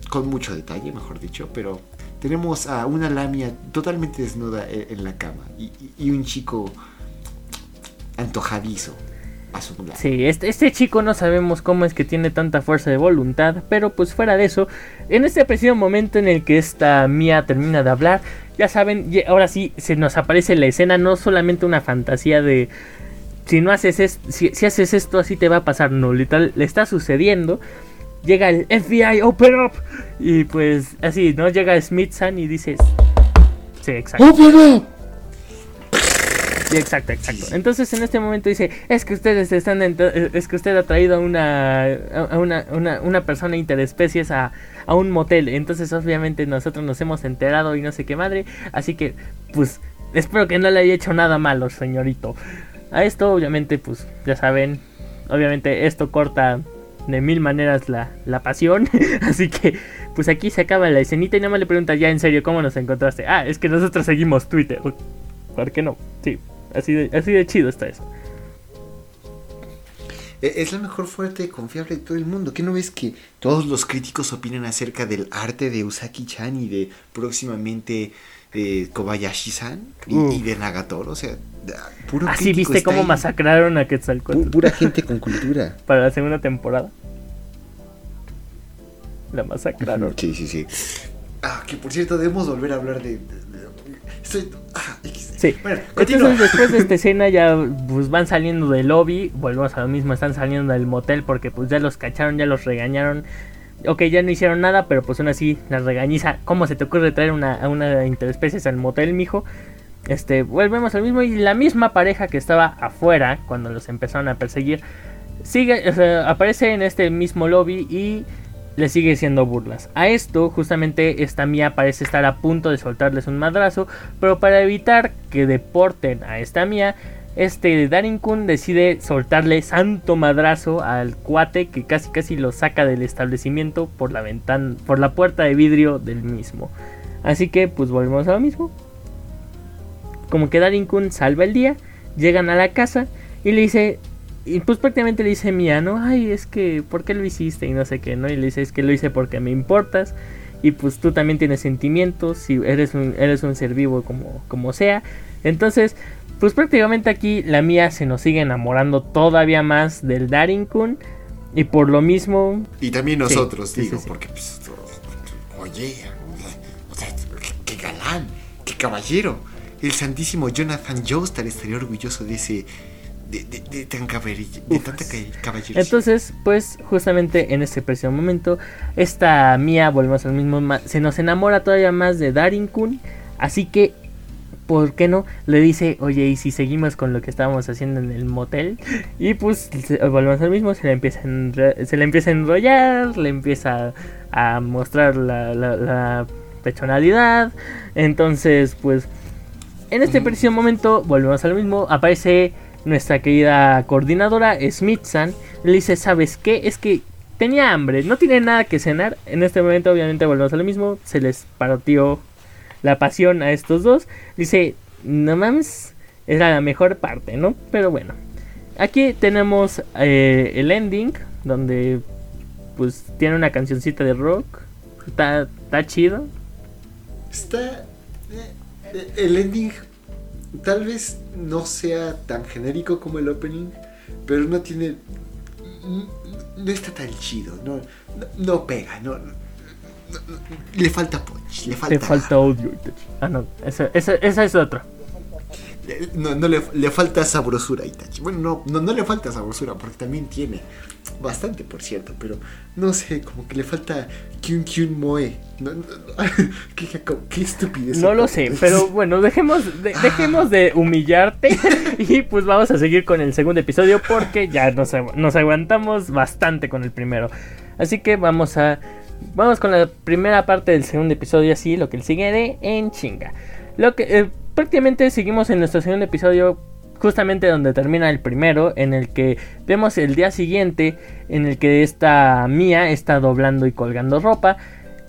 con mucho detalle, mejor dicho, pero tenemos a una lamia totalmente desnuda e, en, la cama y, un chico antojadizo a su lado. Sí, este, este, chico no sabemos cómo es que tiene tanta fuerza de voluntad, pero pues fuera de eso, en este preciso momento en el que esta Mía termina de hablar, ya saben, ahora sí se nos aparece la escena, no solamente una fantasía de si no haces esto, si, si haces esto así te va a pasar, no, literal, le está sucediendo llega el FBI, open up. Y pues así, ¿no? Llega Smithson y dices... Sí, exacto. ¡Open up! Exacto, exacto. Entonces en este momento dice, es que ustedes están, es que usted ha traído a una, a una, una, una persona interespecies a, a un motel. Entonces obviamente nosotros nos hemos enterado y no sé qué madre. Así que, pues, espero que no le haya hecho nada malo, señorito. A esto obviamente, pues, ya saben, obviamente esto corta de mil maneras la, la pasión. Así que, pues aquí se acaba la escenita y nada más le pregunta ya en serio cómo nos encontraste. Ah, es que nosotros seguimos Twitter. ¿Por qué no? Sí, así de, así de chido está eso. E, es la mejor fuente confiable de todo el mundo. ¿Qué no ves que todos los críticos opinan acerca del arte de Usaki-chan y de próximamente eh, Kobayashi-san y, de Nagatoro? O sea, puro Así viste cómo masacraron a Quetzalcoatl. Pura gente con cultura. Para la segunda temporada. La masacraron. Sí, sí, sí. Ah, que por cierto, debemos volver a hablar de. Ah, sí. Bueno, Entonces, después de esta escena, ya pues van saliendo del lobby. Volvemos a lo mismo, están saliendo del motel porque pues ya los cacharon, ya los regañaron. Ok, ya no hicieron nada, pero pues aún así las regañiza. ¿Cómo se te ocurre traer una, a una interespecies al motel, mijo? Este, volvemos al mismo y la misma pareja que estaba afuera cuando los empezaron a perseguir sigue, aparece en este mismo lobby y le sigue siendo burlas. A esto, justamente, esta Mía parece estar a punto de soltarles un madrazo, pero para evitar que deporten a esta Mía, este Darin Kun decide soltarle santo madrazo al cuate que casi casi lo saca del establecimiento por la ventana, por la puerta de vidrio del mismo. Así que, pues volvemos a lo mismo como que Darin Kun salva el día, llegan a la casa y le dice, y pues prácticamente le dice Mía, ¿no? Ay, es que, ¿por qué lo hiciste? Y no sé qué, ¿no? Y le dice, es que lo hice porque me importas. Y pues tú también tienes sentimientos, y eres un, eres un ser vivo como, como sea. Entonces, pues prácticamente aquí la Mía se nos sigue enamorando todavía más del Darin Kun. Y por lo mismo... Y también nosotros, digo, porque pues... Oye, o sea, qué galán, qué caballero el santísimo Jonathan Joestar estaría orgulloso de ese de, de, tan de tanta caballería. Entonces, pues justamente en este preciso momento, esta Mía, volvemos al mismo, se nos enamora todavía más de Darin Kun, así que, ¿por qué no? Le dice, oye, ¿y si seguimos con lo que estábamos haciendo en el motel? Y pues volvemos al mismo, se le empieza a, se le empieza a enrollar, le empieza a mostrar la, la, la personalidad, entonces, pues en este preciso momento, volvemos al mismo, aparece nuestra querida coordinadora Smith-san. Le dice, ¿sabes qué? Es que tenía hambre, no tiene nada que cenar. En este momento, obviamente, volvemos a lo mismo. Se les partió la pasión a estos dos. Dice, no mames, era la mejor parte, ¿no? Pero bueno. Aquí tenemos eh, el ending, donde pues tiene una cancioncita de rock. Está, está chido. Está el ending tal vez no sea tan genérico como el opening, pero no tiene. No, está tan chido, no, no, pega, no, le falta punch, le falta. Le falta audio. Ah, no, esa, esa, esa es otra. No, no le, le, falta sabrosura a Itachi. Bueno, no, no, no, le falta sabrosura porque también tiene bastante, por cierto, pero no sé, como que le falta Kyun Kyun Moe. ¿Qué, qué, estupidez. No lo sé, pero bueno, dejemos de, dejemos de humillarte y pues vamos a seguir con el segundo episodio porque ya nos, nos aguantamos bastante con el primero. Así que vamos a vamos con la primera parte del segundo episodio así, lo que sigue de en chinga. Lo que eh, prácticamente seguimos en nuestro segundo episodio justamente donde termina el primero, en el que vemos el día siguiente, en el que esta Mía está doblando y colgando ropa,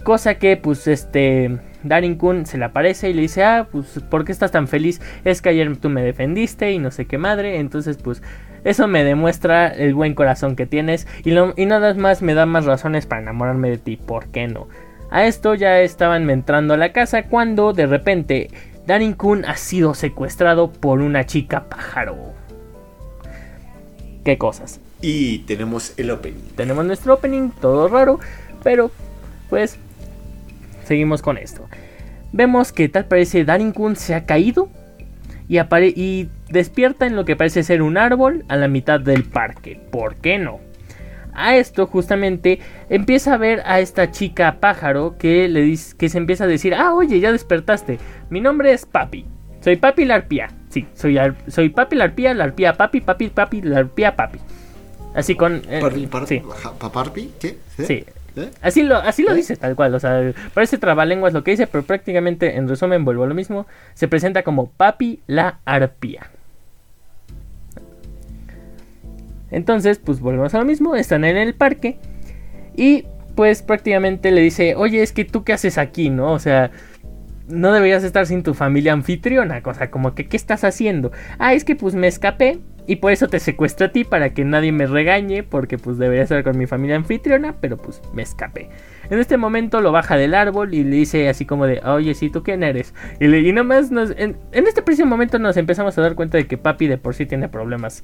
cosa que pues este Darin Kun se le aparece y le dice, ah, pues ¿por qué estás tan feliz? Es que ayer tú me defendiste y no sé qué madre, entonces pues eso me demuestra el buen corazón que tienes y, y nada más me da más razones para enamorarme de ti, ¿por qué no? A esto ya estaban entrando a la casa cuando de repente Darin Kun ha sido secuestrado por una chica pájaro. ¿Qué cosas? Y tenemos el opening. Tenemos nuestro opening, todo raro, pero pues seguimos con esto. Vemos que tal parece Darin Kun se ha caído y, y despierta en lo que parece ser un árbol a la mitad del parque. ¿Por qué no? A esto justamente empieza a ver a esta chica pájaro que le dice que se empieza a decir, "Ah, oye, ya despertaste. Mi nombre es Papi. Soy Papi la arpía. Sí, soy soy Papi la arpía, la arpía Papi, Papi, Papi, la arpía Papi." Así con eh, sí. ¿Paparpi? ¿Qué? Sí. ¿Eh? Así lo, así lo ¿Eh? dice tal cual, o sea, parece trabalenguas lo que dice, pero prácticamente en resumen vuelvo a lo mismo, se presenta como Papi la arpía. Entonces, pues volvemos a lo mismo, están en el parque y pues prácticamente le dice, oye, es que tú qué haces aquí, ¿no? O sea, no deberías estar sin tu familia anfitriona, cosa como que, ¿qué estás haciendo? Ah, es que pues me escapé y por eso te secuestro a ti para que nadie me regañe, porque pues debería estar con mi familia anfitriona, pero pues me escapé. En este momento lo baja del árbol y le dice así como de, oye, ¿sí tú quién eres? Y, le, y nomás nos, en, en este preciso momento nos empezamos a dar cuenta de que papi de por sí tiene problemas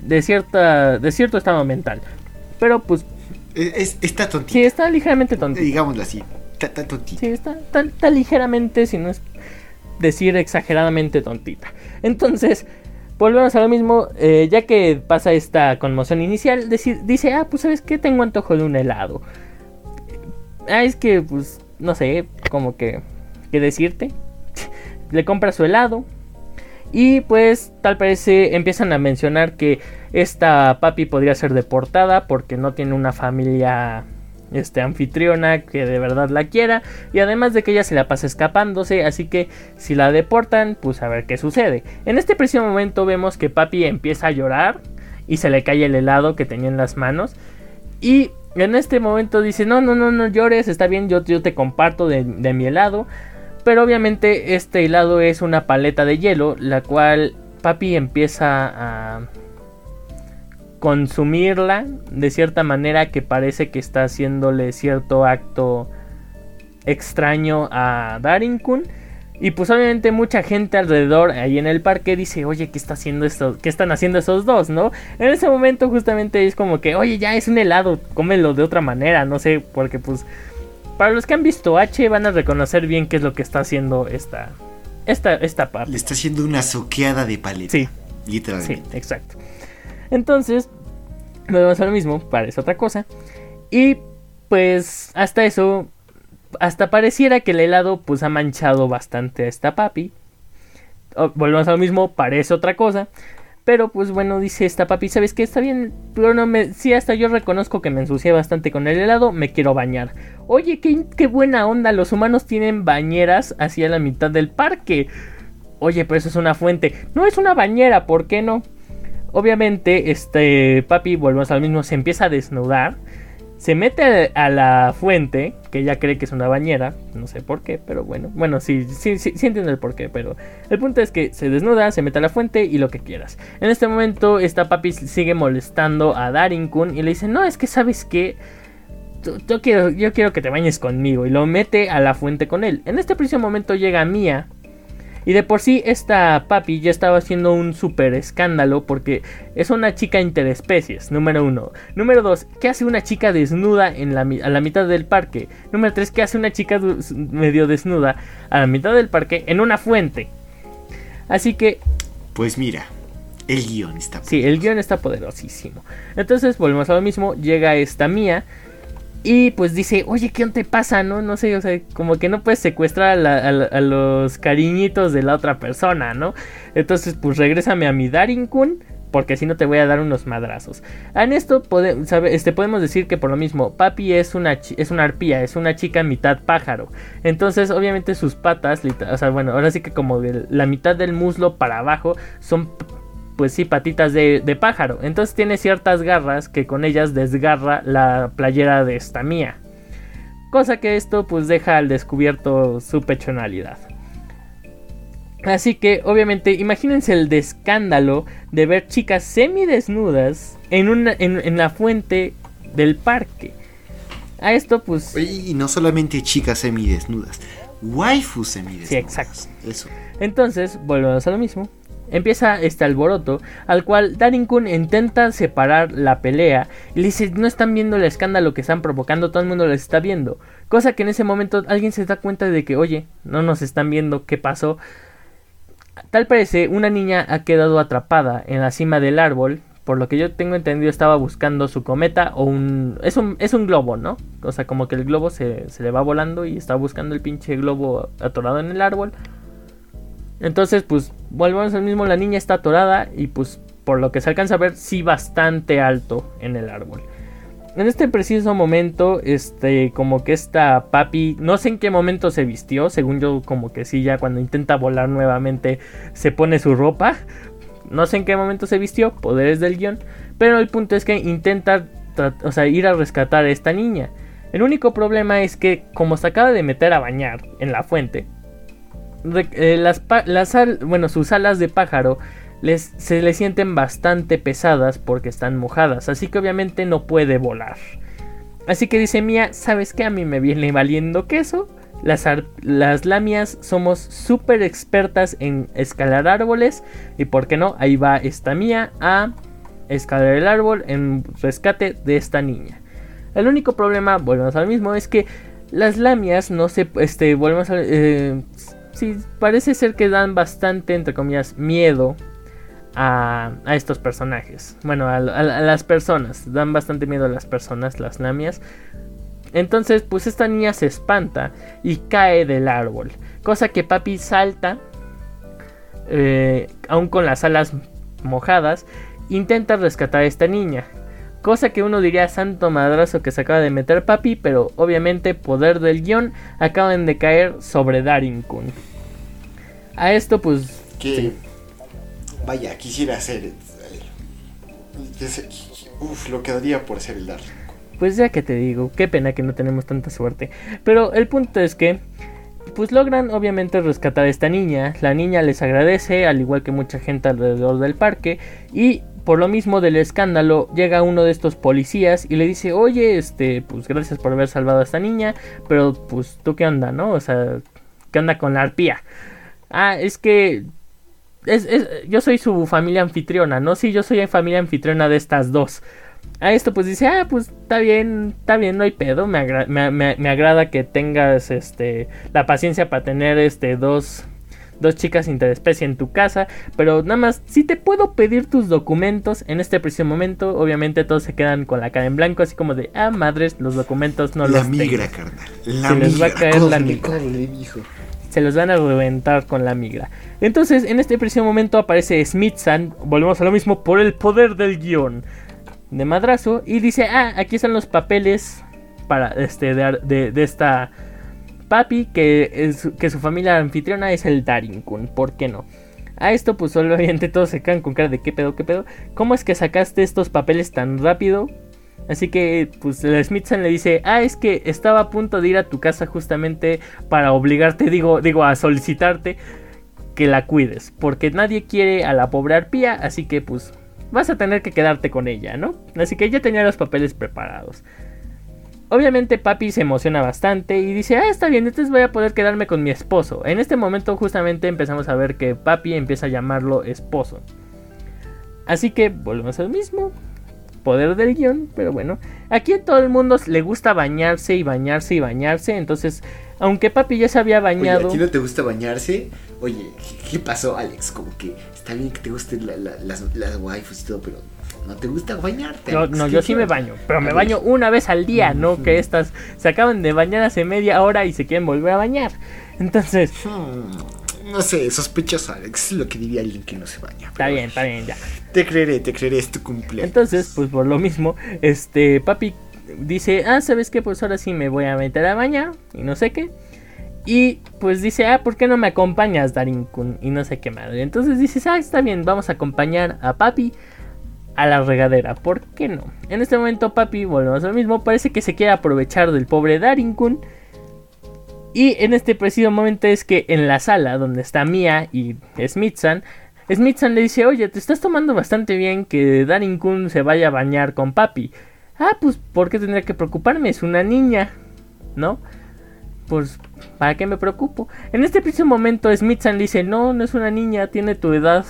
de cierta de cierto estado mental. Pero pues está tontita. Sí, está ligeramente tontita. Digámoslo así, está, tontita. Sí, está, está, ligeramente, si no es decir exageradamente tontita. Entonces, volvemos a lo mismo, eh, ya que pasa esta conmoción inicial, dice, ah, pues sabes que tengo antojo de un helado. Ah, es que, pues, no sé, como que, ¿qué decirte? Le compra su helado, y pues tal parece empiezan a mencionar que esta papi podría ser deportada porque no tiene una familia este, anfitriona que de verdad la quiera. Y además de que ella se la pasa escapándose. Así que si la deportan, pues a ver qué sucede. En este preciso momento vemos que papi empieza a llorar y se le cae el helado que tenía en las manos. Y en este momento dice, no, no, no, no llores, está bien, yo, yo te comparto de mi helado. Pero obviamente este helado es una paleta de hielo, la cual papi empieza a consumirla de cierta manera que parece que está haciéndole cierto acto extraño a Darinkun. Y pues obviamente mucha gente alrededor ahí en el parque dice, oye, ¿qué está haciendo esto? ¿Qué están haciendo esos dos, no? En ese momento justamente es como que, oye, ya es un helado, cómelo de otra manera, no sé, porque pues para los que han visto H van a reconocer bien qué es lo que está haciendo esta, esta, esta parte. Le está haciendo una soqueada de paleta. Sí. Literalmente. Sí, exacto. Entonces, vamos a lo mismo, parece otra cosa. Y pues hasta eso, hasta pareciera que el helado pues ha manchado bastante a esta papi. Volvemos a lo mismo, parece otra cosa. Pero pues bueno, dice esta papi, ¿sabes qué? Está bien, pero no me... Sí, hasta yo reconozco que me ensucié bastante con el helado, me quiero bañar. Oye, qué, qué buena onda, los humanos tienen bañeras hacia la mitad del parque. Oye, pero eso es una fuente. No es una bañera, ¿por qué no? Obviamente, este papi, volvemos al mismo, se empieza a desnudar se mete a la fuente, que ella cree que es una bañera, no sé por qué, pero bueno, bueno, sí, sí, sí, sí entiendo el por qué, pero el punto es que se desnuda, se mete a la fuente y lo que quieras. En este momento esta papi sigue molestando a Darinkun y le dice, no, es que sabes que yo quiero, yo quiero que te bañes conmigo y lo mete a la fuente con él. En este preciso momento llega Mia y de por sí esta papi ya estaba haciendo un super escándalo porque es una chica interespecies, número uno. Número dos, ¿qué hace una chica desnuda en la, a la mitad del parque? Número tres, ¿qué hace una chica medio desnuda a la mitad del parque en una fuente? Así que... Pues mira, el guion está poderoso. Sí, el guion está poderosísimo. Entonces volvemos a lo mismo, llega esta mía y pues dice, oye, ¿qué te pasa? No, no sé, o sea, como que no puedes secuestrar a, los cariñitos de la otra persona, ¿no? Entonces, pues regrésame a mi Darinkun porque si no te voy a dar unos madrazos. En esto este, podemos decir que por lo mismo, Papi es una, es una arpía, es una chica mitad pájaro. Entonces, obviamente sus patas, o sea, bueno, ahora sí que como la mitad del muslo para abajo son pues sí, patitas de, de, pájaro. Entonces tiene ciertas garras que con ellas desgarra la playera de esta mía. Cosa que esto pues deja al descubierto su pechonalidad. Así que obviamente imagínense el escándalo de ver chicas semidesnudas en, una, en, la fuente del parque. A esto pues... y no solamente chicas semidesnudas, waifus semidesnudas. Sí, exacto. Eso. Entonces, volvemos a lo mismo. Empieza este alboroto, al cual Darin-kun intenta separar la pelea y le dice, no están viendo el escándalo que están provocando, todo el mundo les está viendo. Cosa que en ese momento alguien se da cuenta de que, oye, no nos están viendo, ¿qué pasó? Tal parece, una niña ha quedado atrapada en la cima del árbol. Por lo que yo tengo entendido, estaba buscando su cometa o un. Es un, es un globo, ¿no? O sea, como que el globo se, se le va volando y está buscando el pinche globo atorado en el árbol. Entonces, pues, volvemos al mismo. La niña está atorada y, pues, por lo que se alcanza a ver, sí bastante alto en el árbol. En este preciso momento, este, como que esta papi, no sé en qué momento se vistió, según yo, como que sí, ya cuando intenta volar nuevamente se pone su ropa. No sé en qué momento se vistió, poderes del guion, pero el punto es que intenta, o sea, ir a rescatar a esta niña. El único problema es que, como se acaba de meter a bañar en la fuente, eh, las, las, bueno, sus alas de pájaro se le sienten bastante pesadas porque están mojadas, así que obviamente no puede volar. Así que dice Mía, ¿sabes qué? A mí me viene valiendo queso. Las, las lamias somos súper expertas en escalar árboles y por qué no, ahí va esta Mía a escalar el árbol en rescate de esta niña. El único problema, volvemos al mismo, es que las lamias no se, este, volvemos a, eh, sí, parece ser que dan bastante, entre comillas, miedo a, estos personajes. Bueno, a, las personas. Dan bastante miedo a las personas, las lamias. Entonces, pues esta niña se espanta y cae del árbol. Cosa que papi salta, eh, aún con las alas mojadas, intenta rescatar a esta niña. Cosa que uno diría santo madrazo que se acaba de meter papi, pero obviamente poder del guion acaban de caer sobre Darin Kun. A esto pues... Que Vaya, quisiera ser. Eh, uf, lo quedaría por ser el Darling. Pues ya que te digo, qué pena que no tenemos tanta suerte. Pero el punto es que, pues logran obviamente rescatar a esta niña. La niña les agradece, al igual que mucha gente alrededor del parque. Y por lo mismo del escándalo, llega uno de estos policías y le dice, oye, este, pues gracias por haber salvado a esta niña. Pero pues tú qué onda, ¿no? O sea, ¿qué onda con la arpía? Ah, es que yo soy su familia anfitriona, ¿no? Sí, yo soy familia anfitriona de estas dos. A esto pues dice, ah, pues está bien, está bien, no hay pedo. Me, me, agrada que tengas este, la paciencia para tener este, dos, dos chicas interespecie en tu casa. Pero nada más, si te puedo pedir tus documentos en este preciso momento, obviamente todos se quedan con la cara en blanco, así como de, ah, madres, los documentos no la los migra, carnal. La se les va a caer la migra se los van a reventar con la migra. Entonces, en este preciso momento aparece Smithson, volvemos a lo mismo, por el poder del guion de madrazo, y dice, ah, aquí están los papeles para este, de, de, esta papi, que, es, que su familia anfitriona es el Darinkun, ¿por qué no? A esto, pues obviamente todos se quedan con cara de qué pedo, qué pedo. ¿Cómo es que sacaste estos papeles tan rápido? Así que, pues, el Smithson le dice, ah, es que estaba a punto de ir a tu casa justamente para obligarte, digo, digo, a solicitarte que la cuides, porque nadie quiere a la pobre arpía, así que, pues, vas a tener que quedarte con ella, ¿no? Así que ya tenía los papeles preparados. Obviamente papi se emociona bastante y dice, ah, está bien, entonces voy a poder quedarme con mi esposo. En este momento justamente empezamos a ver que papi empieza a llamarlo esposo. Así que volvemos al mismo poder del guion, pero bueno, aquí a todo el mundo le gusta bañarse y bañarse y bañarse, entonces, aunque papi ya se había bañado... Oye, ¿A ti no te gusta bañarse? Oye, ¿qué pasó, Alex? Como que está bien que te gusten las, las waifus y todo, pero no te gusta bañarte. No, no yo sí me baño, pero me baño una vez al día, no que estas se acaban de bañar hace media hora y se quieren volver a bañar. Entonces... Hmm, no sé, sospechoso, Alex. Es lo que diría alguien que no se baña. Está bien, está bien, ya. Te creeré, te creeré, es tu cumpleaños. Entonces, pues por lo mismo, este papi dice, ah, ¿sabes qué? Pues ahora sí me voy a meter a bañar y no sé qué. Y pues dice, ah, ¿por qué no me acompañas, Darin Kun? Y no sé qué madre. Entonces dices, ah, está bien, vamos a acompañar a papi a la regadera. ¿Por qué no? En este momento, papi, volvemos a lo mismo. Parece que se quiere aprovechar del pobre Darin Kun. Y en este preciso momento es que en la sala donde está Mia y Smithson, Smithson le dice, oye, te estás tomando bastante bien que Darin Kun se vaya a bañar con papi. Ah, pues, ¿por qué tendría que preocuparme? Es una niña, ¿no? Pues, ¿para qué me preocupo? En este preciso momento Smithson le dice, no, no es una niña, tiene tu edad.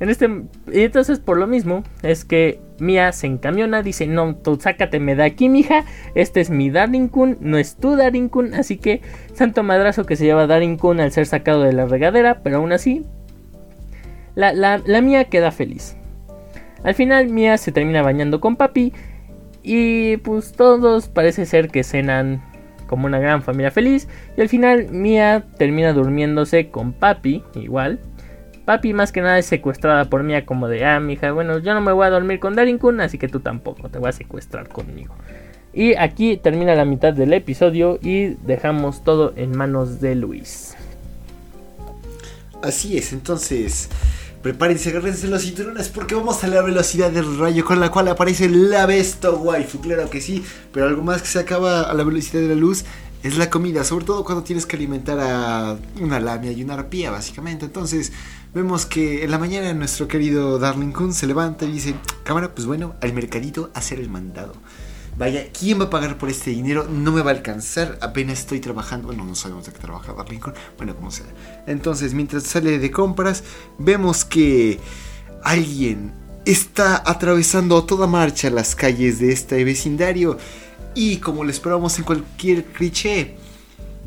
En este, y entonces por lo mismo es que Mia se encamiona, dice, no, tú sácateme de aquí, mija, este es mi Darling Kun, no es tu Darling Kun, así que santo madrazo que se lleva Darling Kun al ser sacado de la regadera, pero aún así, la, la, la Mia queda feliz. Al final Mia se termina bañando con papi y pues todos parece ser que cenan como una gran familia feliz. Y al final Mia termina durmiéndose con papi igual Papi más que nada es secuestrada por Mia como de, ah, mija, bueno, yo no me voy a dormir con Darin Kun, así que tú tampoco, te voy a secuestrar conmigo. Y aquí termina la mitad del episodio y dejamos todo en manos de Luis. Así es, entonces prepárense, agárrense los cinturones porque vamos a la velocidad del rayo con la cual aparece la besto waifu, claro que sí, pero algo más que se acaba a la velocidad de la luz es la comida, sobre todo cuando tienes que alimentar a una lamia y una arpía, básicamente. Entonces, vemos que en la mañana nuestro querido Darling Kun se levanta y dice: Cámara, pues bueno, al mercadito a hacer el mandado. Vaya, ¿quién va a pagar por este dinero? No me va a alcanzar, apenas estoy trabajando. Bueno, no sabemos de qué trabaja Darling Kun. Bueno, como sea. Entonces, mientras sale de compras, vemos que alguien está atravesando a toda marcha las calles de este vecindario y como lo esperábamos en cualquier cliché,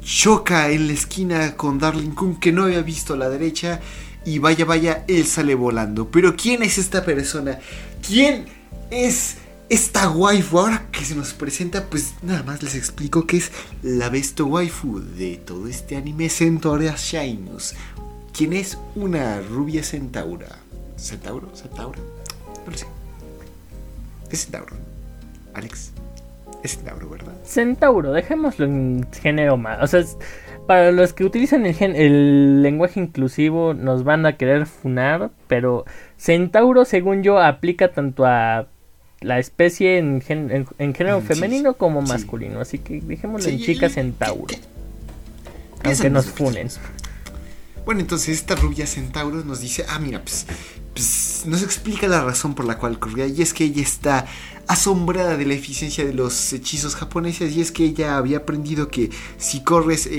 choca en la esquina con Darling Kun que no había visto a la derecha y vaya vaya, él sale volando. Pero ¿quién es esta persona? ¿Quién es esta waifu? Ahora que se nos presenta, pues nada más les explico que es la besto waifu de todo este anime Centaura Shinus. ¿Quién es una rubia centaura? ¿Centauro? ¿Centaura? No lo sé. ¿Qué centauro? Alex. Es Centauro, ¿verdad? Centauro, dejémoslo en género más. O sea, para los que utilizan el, el, lenguaje inclusivo nos van a querer funar, pero Centauro, según yo, aplica tanto a la especie en, en, género femenino como masculino. Así que dejémoslo en chica Centauro. aunque nos funen. Bueno, entonces esta rubia Centauro nos dice, ah, mira, pues, pues nos explica la razón por la cual corría y es que ella está asombrada de la eficiencia de los hechizos japoneses y es que ella había aprendido que si corres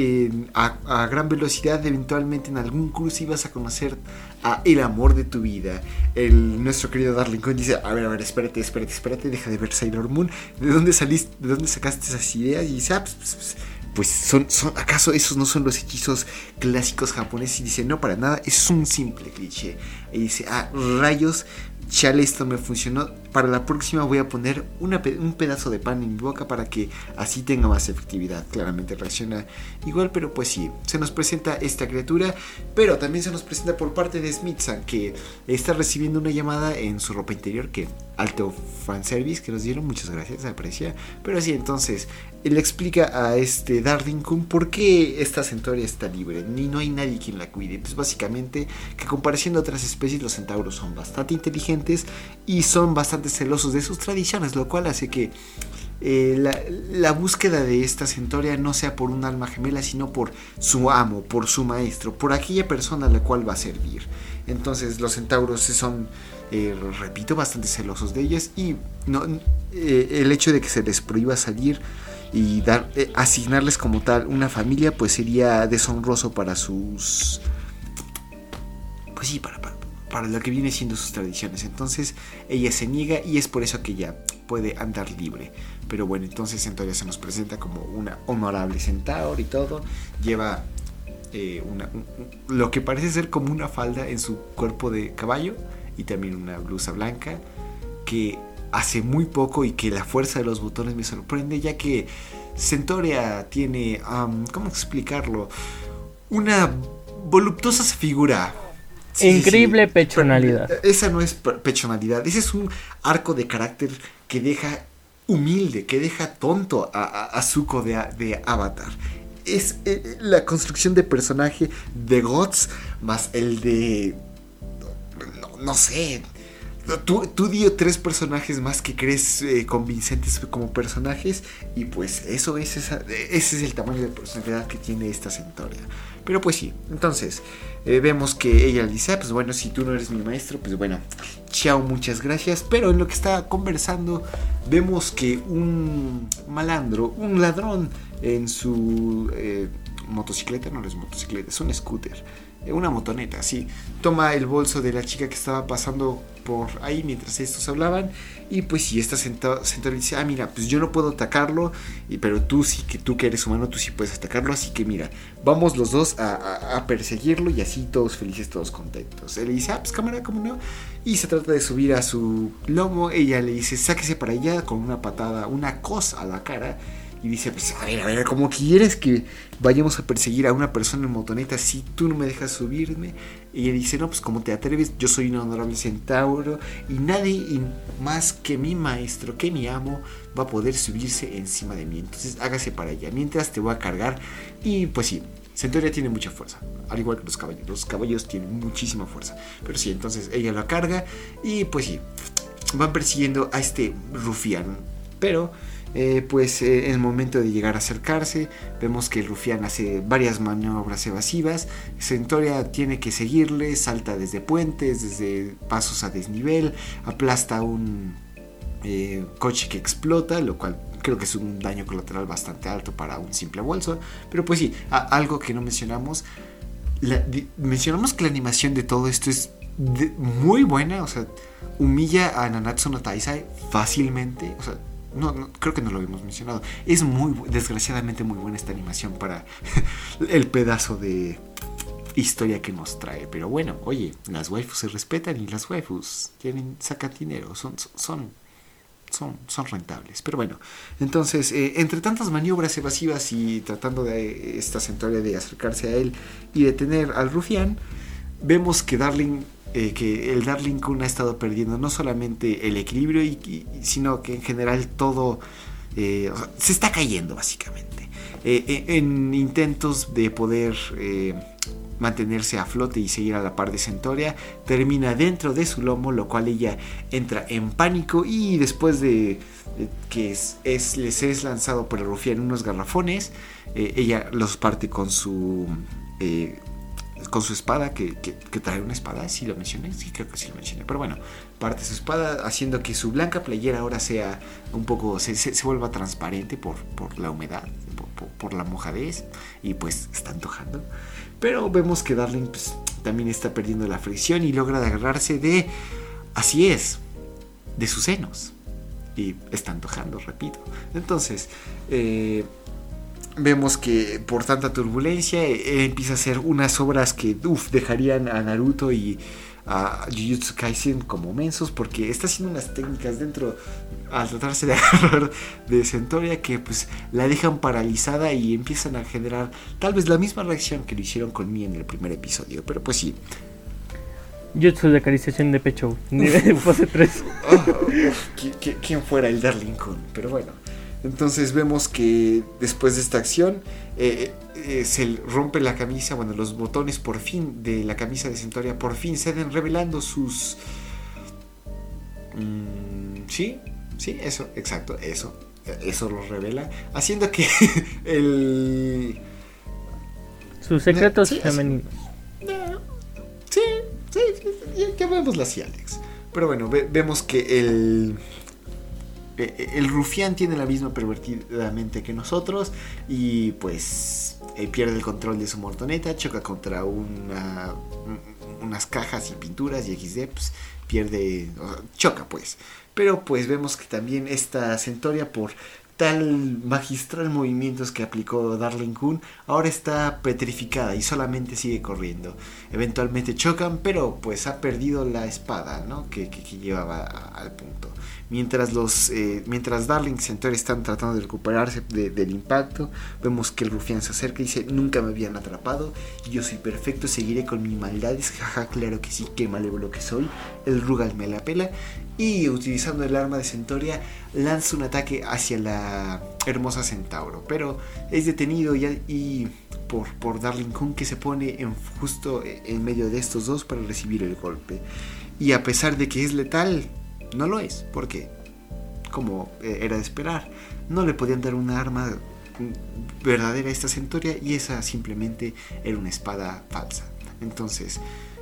a, gran velocidad eventualmente en algún cruce ibas a conocer a el amor de tu vida. El, nuestro querido Darling Coin dice, a ver, a ver, espérate, espérate, espérate, deja de ver Sailor Moon. ¿De dónde saliste? ¿De dónde sacaste esas ideas? Y dice, ah, pues, pues, pues, pues son, son, ¿acaso esos no son los hechizos clásicos japoneses? Y dice, no, para nada, es un simple cliché. Y dice, ah, rayos, chale, esto me funcionó. Para la próxima voy a poner un pedazo de pan en mi boca para que así tenga más efectividad. Claramente reacciona igual, pero pues sí, se nos presenta esta criatura, pero también se nos presenta por parte de Smithson que está recibiendo una llamada en su ropa interior que alto fanservice que nos dieron, muchas gracias, se aprecia. Pero sí, entonces él explica a este Darling Kun por qué esta centauria está libre, ni no hay nadie quien la cuide. Pues básicamente que compareciendo a otras especies los centauros son bastante inteligentes y son bastante celosos de sus tradiciones, lo cual hace que eh, la, búsqueda de esta centauria no sea por un alma gemela, sino por su amo, por su maestro, por aquella persona a la cual va a servir. Entonces los centauros son eh, repito, bastante celosos de ellas y no, eh, el hecho de que se les prohíba salir y dar, asignarles como tal una familia, pues sería deshonroso para sus... Pues sí, para, lo que viene siendo sus tradiciones. Entonces ella se niega y es por eso que ella puede andar libre. Pero bueno, entonces entonces se nos presenta como una honorable centaur y todo. Lleva una, lo que parece ser como una falda en su cuerpo de caballo y también una blusa blanca que hace muy poco y que la fuerza de los botones me sorprende ya que Centoria tiene, ¿cómo explicarlo? Una voluptuosa figura. Increíble pechonalidad. Esa no es pechonalidad, ese es un arco de carácter que deja humilde, que deja tonto a, a, Zuko de, de Avatar es eh, eh, la construcción de personaje de Gods más el de. No, sé. Tú, tú, dio tres personajes más que crees eh, convincentes como personajes. Y pues eso es esa, ese es el tamaño de personalidad que tiene esta Centoria. Pero pues sí, entonces vemos que ella dice, ah, pues bueno, si tú no eres mi maestro, pues bueno, chao, muchas gracias. Pero en lo que está conversando, vemos que un malandro, un ladrón, en su eh, motocicleta, no es motocicleta, es un scooter, eh, una motoneta, sí. Toma el bolso de la chica que estaba pasando por ahí mientras estos hablaban y pues si está sentado, sentado y dice, ah mira, pues yo no puedo atacarlo, y, pero tú sí, que tú que eres humano, tú sí puedes atacarlo, así que mira, vamos los dos a, perseguirlo y así todos felices, todos contentos. Él le dice, ah pues cámara, ¿cómo no? Y se trata de subir a su lomo, ella le dice, sáquese para allá con una patada, una cosa a la cara y dice, pues a ver, a ver, ¿cómo quieres que vayamos a perseguir a una persona en motoneta si tú no me dejas subirme? Y ella dice, no, pues como te atreves, yo soy un honorable centauro y nadie más que mi maestro, que mi amo, va a poder subirse encima de mí. Entonces hágase para allá, mientras te voy a cargar. Y pues sí, Centauria tiene mucha fuerza, al igual que los caballos. Los caballos tienen muchísima fuerza. Pero sí, entonces ella lo carga y pues sí, van persiguiendo a este rufián. Pero eh, pues eh, en el momento de llegar a acercarse, vemos que el rufián hace varias maniobras evasivas. Centoria tiene que seguirle, salta desde puentes, desde pasos a desnivel, aplasta un eh, coche que explota, lo cual creo que es un daño colateral bastante alto para un simple bolso. Pero pues sí, algo que no mencionamos. mencionamos que la animación de todo esto es muy buena, o sea, humilla a Nanatsu no Taisai fácilmente, o sea, no, creo que no lo habíamos mencionado. Es muy, desgraciadamente, muy buena esta animación para el pedazo de historia que nos trae. Pero bueno, oye, las waifus se respetan y las waifus tienen, sacan dinero, son, son, son, son rentables. Pero bueno, entonces, eh, entre tantas maniobras evasivas y tratando de esta centuria de acercarse a él y detener al rufián, vemos que Darling eh, que el Darling Kun ha estado perdiendo no solamente el equilibrio, sino que en general todo eh, se está cayendo básicamente. Eh, en intentos de poder mantenerse a flote y seguir a la par de Centoria, termina dentro de su lomo, lo cual ella entra en pánico y después de, que es, les es lanzado por el rufián unos garrafones, ella los parte con su con su espada, que, trae una espada, si lo mencioné, sí creo que sí lo mencioné, pero bueno, parte su espada haciendo que su blanca playera ahora sea un poco, se, se, vuelva transparente por, por la humedad, por, la mojadez, y pues está antojando. Pero vemos que Darling pues, también está perdiendo la fricción y logra agarrarse de, así es, de sus senos. Y está antojando, repito. Entonces, eh, vemos que por tanta turbulencia él empieza a hacer unas obras que dejarían a Naruto y a Jujutsu Kaisen como mensos porque está haciendo unas técnicas dentro al tratarse de agarrar de Centoria que pues la dejan paralizada y empiezan a generar tal vez la misma reacción que lo hicieron con mí en el primer episodio, pero pues sí. Jutsu de acariciación de pecho, nivel fase 3. ¿Quién fuera el Darlington? Pero bueno. Entonces vemos que después de esta acción eh, eh, se rompe la camisa, bueno, los botones por fin de la camisa de Centauria por fin se ven revelando sus... Mm, sí, sí, eso, exacto, eso. Eso lo revela, haciendo que el... Sus secretos femeninos. Sí, sí, sí, vemos así, Alex. Pero bueno, vemos que el eh, eh, el rufián tiene la misma pervertidamente que nosotros y pues eh, pierde el control de su mortoneta, choca contra una, unas cajas y pinturas y XD, pues pierde, choca pues. Pero pues vemos que también esta Centoria por tal magistral movimientos que aplicó Darling Kun, ahora está petrificada y solamente sigue corriendo. Eventualmente chocan, pero pues ha perdido la espada, ¿no? Que, llevaba al punto. Mientras los eh, mientras Darling y Centauri están tratando de recuperarse del impacto, vemos que el rufián se acerca y dice, nunca me habían atrapado, yo soy perfecto, seguiré con mis maldades, jaja, claro que sí, qué malévolo que soy. El Rugal me la pela y utilizando el arma de Centoria lanza un ataque hacia la hermosa Centauro, pero es detenido y, por, por Darling Kun que se pone en, justo en medio de estos dos para recibir el golpe. Y a pesar de que es letal, no lo es, porque, como eh, era de esperar, no le podían dar una arma verdadera a esta Centoria y esa simplemente era una espada falsa. Entonces,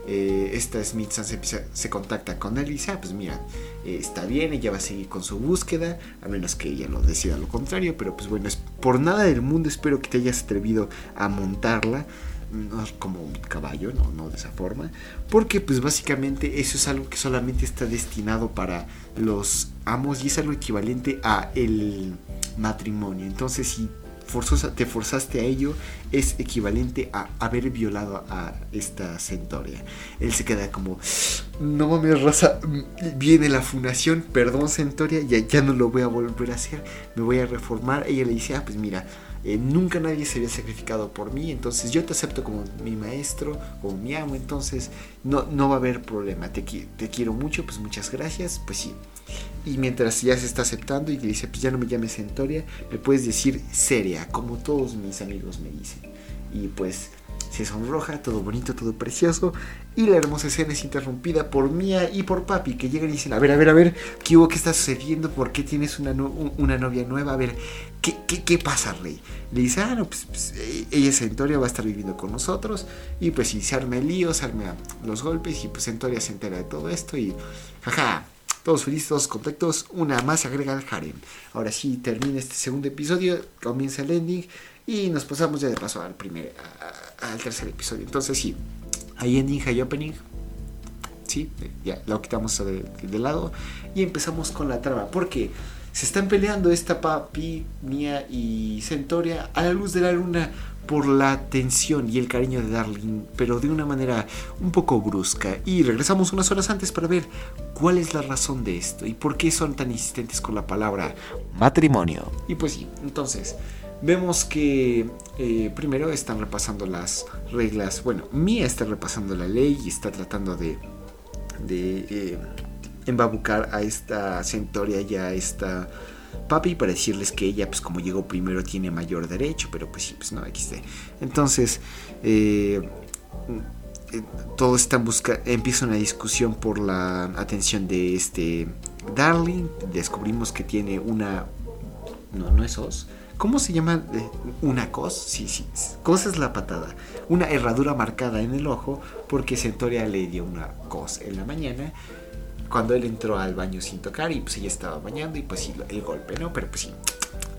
eh, esta Smith se, se, contacta con él y dice, ah, pues mira, eh, está bien, ella va a seguir con su búsqueda, a menos que ella lo decida lo contrario, pero pues bueno, es, por nada del mundo espero que te hayas atrevido a montarla, no como un caballo, no, no de esa forma, porque pues básicamente eso es algo que solamente está destinado para los amos y es algo equivalente a el matrimonio. Entonces si forzosa, te forzaste a ello es equivalente a haber violado a esta centoria. Él se queda como, no mames, raza, viene la fundación, perdón centoria, ya, ya no lo voy a volver a hacer, me voy a reformar. Ella le dice, ah, pues mira, eh, nunca nadie se había sacrificado por mí, entonces yo te acepto como mi maestro, como mi amo, entonces no, no va a haber problema, te, te quiero mucho, pues muchas gracias, pues sí. Y mientras ya se está aceptando y dice, pues ya no me llames Centoria, me puedes decir Seria, como todos mis amigos me dicen. Y pues se sonroja, todo bonito, todo precioso. Y la hermosa escena es interrumpida por Mia y por Papi, que llegan y dicen, a ver, a ver, a ver, ¿qué hubo? ¿Qué está sucediendo? ¿Por qué tienes una, una novia nueva? A ver, ¿qué, qué, pasa, Rey? Le dice, ah, no, pues, pues eh, ella, Centoria, va a estar viviendo con nosotros. Y pues si se arma el lío, se arma los golpes y pues Centoria se entera de todo esto y, jaja, todos felices, todos contentos, una más agrega al harem. Ahora sí, termina este segundo episodio, comienza el ending y nos pasamos ya de paso al primer, al tercer episodio. Entonces sí, hay ending, hay opening. Sí, ya lo quitamos de, de lado y empezamos con la trama. Porque se están peleando esta papi, Mia y Centoria a la luz de la luna por la atención y el cariño de Darling, pero de una manera un poco brusca. Y regresamos unas horas antes para ver cuál es la razón de esto y por qué son tan insistentes con la palabra matrimonio. Y pues sí, entonces vemos que eh, primero están repasando las reglas. Bueno, Mia está repasando la ley y está tratando de, eh, embabucar a esta Centoria y a esta papi para decirles que ella, pues como llegó primero, tiene mayor derecho, pero pues sí, pues no, XD. Entonces, eh, eh, todo está en busca, empieza una discusión por la atención de este Darling. Descubrimos que tiene una, no, no es os. ¿Cómo se llama? Eh, ¿Una cos? Sí, sí. Cos es la patada. Una herradura marcada en el ojo porque Centoria le dio una cos en la mañana cuando él entró al baño sin tocar y pues ella estaba bañando y pues sí, el golpe, ¿no? Pero pues sí.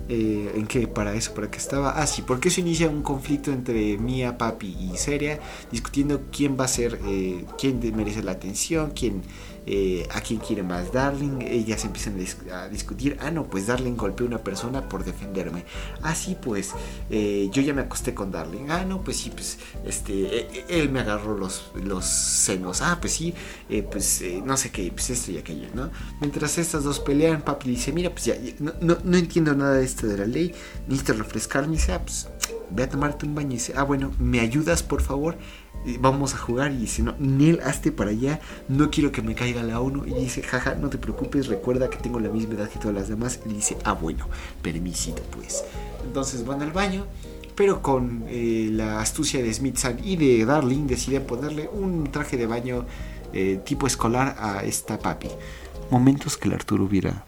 Eh, ¿En qué? ¿Para eso? ¿Para qué estaba? Ah, sí, porque se inicia un conflicto entre Mia, Papi y Seria, discutiendo quién va a ser, eh, quién merece la atención, quién eh, a quién quiere más Darling, ellas empiezan a discutir, ah no, pues Darling golpeó a una persona por defenderme, ah sí, pues eh, yo ya me acosté con Darling, ah no, pues sí, pues este, e, e, él me agarró los, los senos, ah pues sí, eh, pues no sé qué, pues esto y aquello, ¿no? Mientras estas dos pelean, papi dice, mira, pues ya, no, no, no entiendo nada de esto de la ley, necesito refrescarme, y dice, ah pues ve a tomarte un baño dice, ah bueno, ¿me ayudas por favor? Vamos a jugar y dice, no, Nel, hazte para allá, no quiero que me caiga la 1 y dice, jaja, no te preocupes, recuerda que tengo la misma edad que todas las demás y dice, ah bueno, permisito pues. Entonces van al baño, pero con eh, la astucia de Smith y de Darling deciden ponerle un traje de baño eh, tipo escolar a esta papi. Momentos que el Arturo hubiera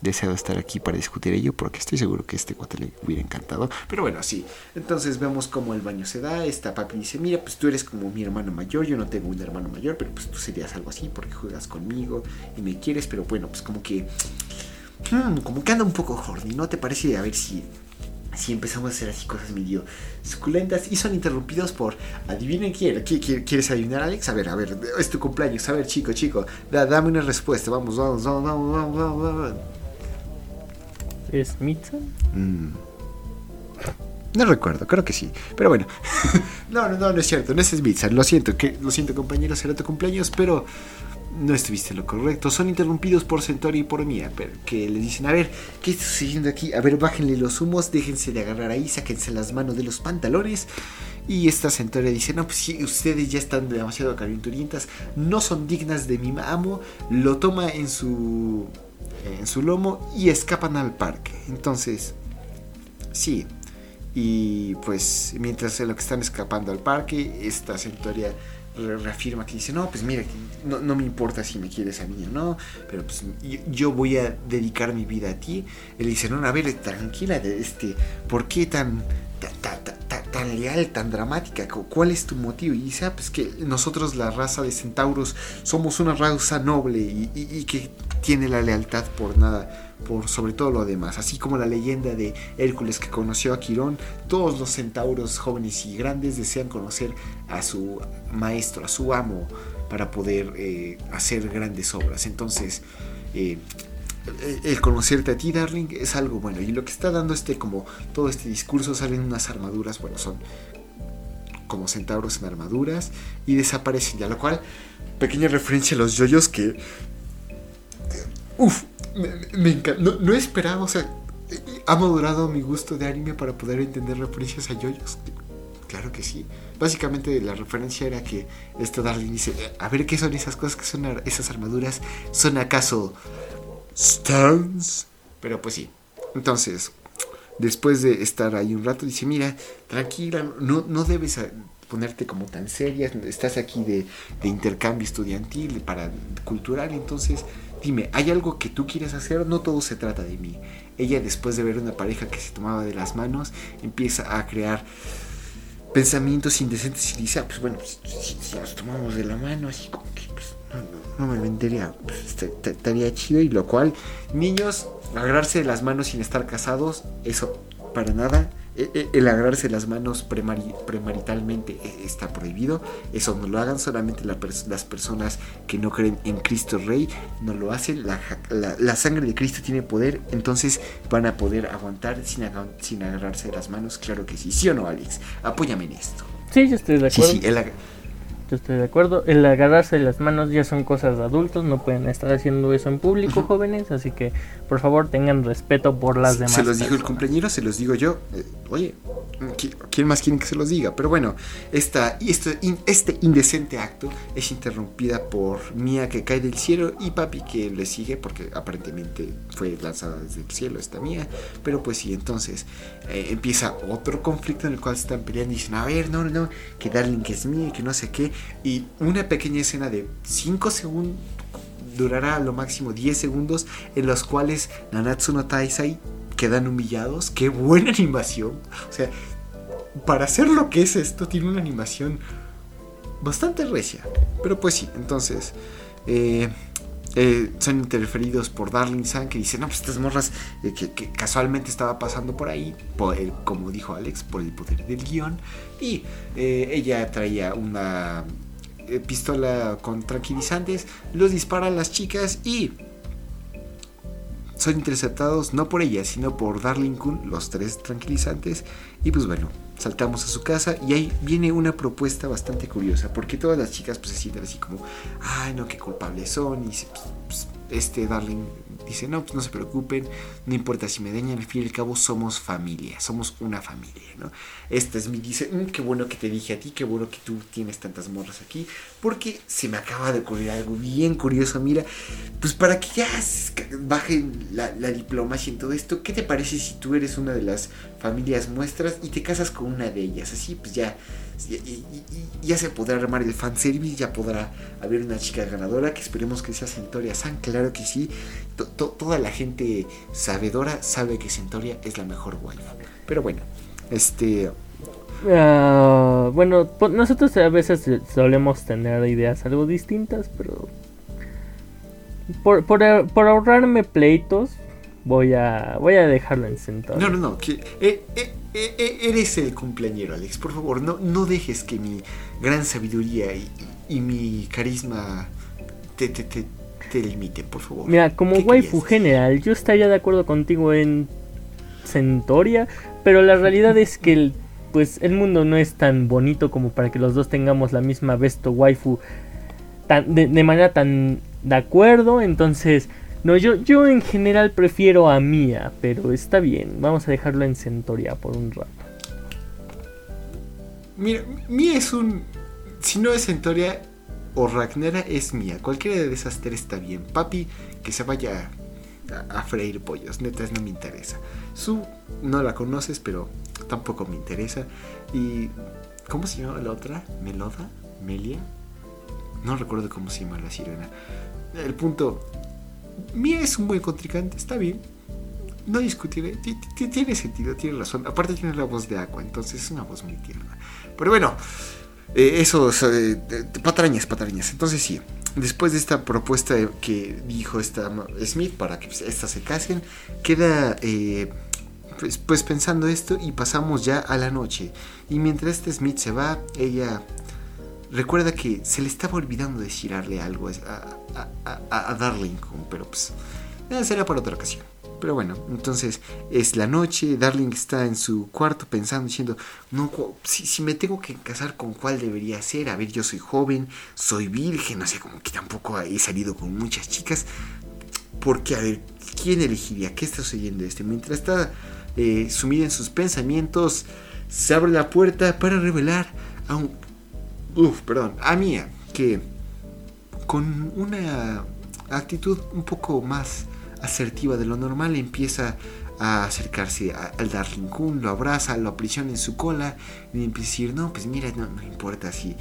deseado estar aquí para discutir ello porque estoy seguro que este cuate le hubiera encantado. Pero bueno, sí. Entonces vemos cómo el baño se da. Esta papi dice, mira, pues tú eres como mi hermano mayor. Yo no tengo un hermano mayor, pero pues tú serías algo así porque juegas conmigo y me quieres. Pero bueno, pues como que... Hmm, como que anda un poco horny, ¿no te parece? A ver si si empezamos a hacer así cosas medio suculentas y son interrumpidos por adivinen quién, ¿quieres adivinar Alex? A ver, a ver, es tu cumpleaños, a ver chico, chico, dame una respuesta, vamos, vamos, vamos, vamos, vamos, vamos. Smithson. Mm. No recuerdo, creo que sí. Pero bueno. no, no, no, no es cierto. No es Smithson. Lo siento, que, lo siento compañeros, era tu cumpleaños, pero no estuviste lo correcto. Son interrumpidos por Centauri y por Mía, pero que les dicen, a ver, ¿qué está sucediendo aquí? A ver, bájenle los humos, déjense de agarrar ahí, sáquense las manos de los pantalones. Y esta Centauri dice, no, pues si ustedes ya están demasiado calenturientas, no son dignas de mi amo, lo toma en su, en su lomo y escapan al parque. Entonces, sí. Y pues mientras lo que están escapando al parque, esta Centauria reafirma que dice, no, pues mira, no, me importa si me quieres a mí o no, pero pues yo, voy a dedicar mi vida a ti. Él dice, no, a ver, tranquila, este, ¿por qué tan, tan, leal, tan dramática? ¿Cuál es tu motivo? Y dice, ah, pues que nosotros, la raza de centauros, somos una raza noble y que tiene la lealtad por nada por sobre todo lo demás, así como la leyenda de Hércules que conoció a Quirón, todos los centauros jóvenes y grandes desean conocer a su maestro, a su amo, para poder eh, hacer grandes obras. Entonces, eh, el conocerte a ti, Darling, es algo bueno. Y lo que está dando este, como todo este discurso, salen unas armaduras, bueno, son como centauros en armaduras y desaparecen ya, lo cual, pequeña referencia a los yoyos que... Uf, me, encanta. No, he esperado, o sea, ha madurado mi gusto de anime para poder entender referencias a yoyos. Claro que sí. Básicamente la referencia era que este Darling dice, a ver qué son esas cosas, que son esas armaduras, ¿son acaso stands? Pero pues sí. Entonces, después de estar ahí un rato, dice, mira, tranquila, no, no debes ponerte como tan seria, estás aquí de, de intercambio estudiantil, para cultural, entonces Dime, ¿hay algo que tú quieres hacer? No todo se trata de mí. Ella, después de ver una pareja que se tomaba de las manos, empieza a crear pensamientos indecentes y dice, ah, pues bueno, pues, si, nos tomamos de la mano, así como que pues, no, me vendería, pues, estaría chido. Y lo cual, niños, agarrarse de las manos sin estar casados, eso para nada el agarrarse las manos premaritalmente e, está prohibido. Eso no lo hagan. Solamente las personas que no creen en Cristo Rey no lo hacen. La, sangre de Cristo tiene poder. Entonces van a poder aguantar sin, sin agarrarse las manos. Claro que sí. ¿Sí o no, Alex? Apóyame en esto. Sí, yo estoy de acuerdo. Sí, sí, estoy de acuerdo. El agarrarse las manos ya son cosas de adultos, no pueden estar haciendo eso en público, jóvenes, así que por favor tengan respeto por las demás. Se los dijo el compañero, se los digo yo. Eh, oye, ¿quién más quiere que se los diga? Pero bueno, esta, este, este indecente acto es interrumpida por Mía que cae del cielo y Papi que le sigue porque aparentemente fue lanzada desde el cielo esta Mía. Pero pues sí, entonces eh, empieza otro conflicto en el cual se están peleando y dicen, a ver, no, no, que Darling que es mía, que no sé qué. Y una pequeña escena de 5 segundos durará a lo máximo 10 segundos en los cuales Nanatsu no Taisai quedan humillados. Qué buena animación. O sea, para hacer lo que es esto, tiene una animación bastante recia. Pero pues sí, entonces... Eh, eh, son interferidos por Darling San que dice, no, pues estas morras eh, que, casualmente estaba pasando por ahí, como dijo Alex, por el poder del guion. Y ella traía una pistola con tranquilizantes, los dispara a las chicas y son interceptados no por ella, sino por Darling Kun, los tres tranquilizantes. Y pues bueno, saltamos a su casa y ahí viene una propuesta bastante curiosa, porque todas las chicas pues se sienten así como, ay no, qué culpables son, y pues, pues, este Darling dice, no, pues no se preocupen, no importa si me dañan, al fin y al cabo somos familia, somos una familia, ¿no? Esta es mi, dice, mm, qué bueno que te dije a ti, qué bueno que tú tienes tantas morras aquí, porque se me acaba de ocurrir algo bien curioso, mira, pues para que ya baje la, diplomacia en todo esto, ¿qué te parece si tú eres una de las familias muestras y te casas con una de ellas? Así pues ya ya se podrá armar el fanservice, ya podrá haber una chica ganadora, que esperemos que sea Centoria San, claro que sí. Toda la gente sabedora sabe que Centoria es la mejor waifu. Pero bueno, este... Ah, bueno, nosotros a veces solemos tener ideas algo distintas, pero... Por, por, ahorrarme pleitos, voy a voy a dejarlo en Centoria. No, no, no, que, eh, eh, e, e, eres el cumpleañero, Alex. Por favor, no, no dejes que mi gran sabiduría y, mi carisma te, limiten, por favor. Mira, como waifu general, yo estaría de acuerdo contigo en Centoria, pero la realidad es que el, pues el mundo no es tan bonito como para que los dos tengamos la misma besto waifu tan, de, manera tan de acuerdo, entonces no, yo, yo en general prefiero a Mia, pero está bien, vamos a dejarlo en Centoria por un rato. Mira, Mia es un... Si no es Centoria o Ragnera es Mia. Cualquiera de esas tres está bien. Papi, que se vaya a, freír pollos. Neta, no me interesa. Su no la conoces, pero tampoco me interesa. Y. ¿Cómo se llama la otra? ¿Meloda? ¿Melia? No recuerdo cómo se llama la sirena. El punto. Mia es un buen contrincante, está bien. No discutiré. Tiene sentido, tiene razón. Aparte, tiene la voz de agua, entonces es una voz muy tierna. Pero bueno, eh, eso, eh, patrañas, patrañas. Entonces, sí, después de esta propuesta que dijo esta Smith para que estas se casen, queda eh, pues, pues, pensando esto y pasamos ya a la noche. Y mientras este Smith se va, ella recuerda que se le estaba olvidando decirle algo a, a, a, Darling, pero pues será para otra ocasión. Pero bueno, entonces es la noche, Darling está en su cuarto pensando, diciendo, no, si, si, me tengo que casar con cuál debería ser, a ver, yo soy joven, soy virgen, no sé, como que tampoco he salido con muchas chicas, porque a ver, ¿quién elegiría? ¿Qué está sucediendo este? Mientras está eh, sumida en sus pensamientos, se abre la puerta para revelar a un... Uf, perdón, a Mía, que con una actitud un poco más asertiva de lo normal, empieza a acercarse al Darling Kun, lo abraza, lo aprisiona en su cola y empieza a decir, no, pues mira, no, no importa si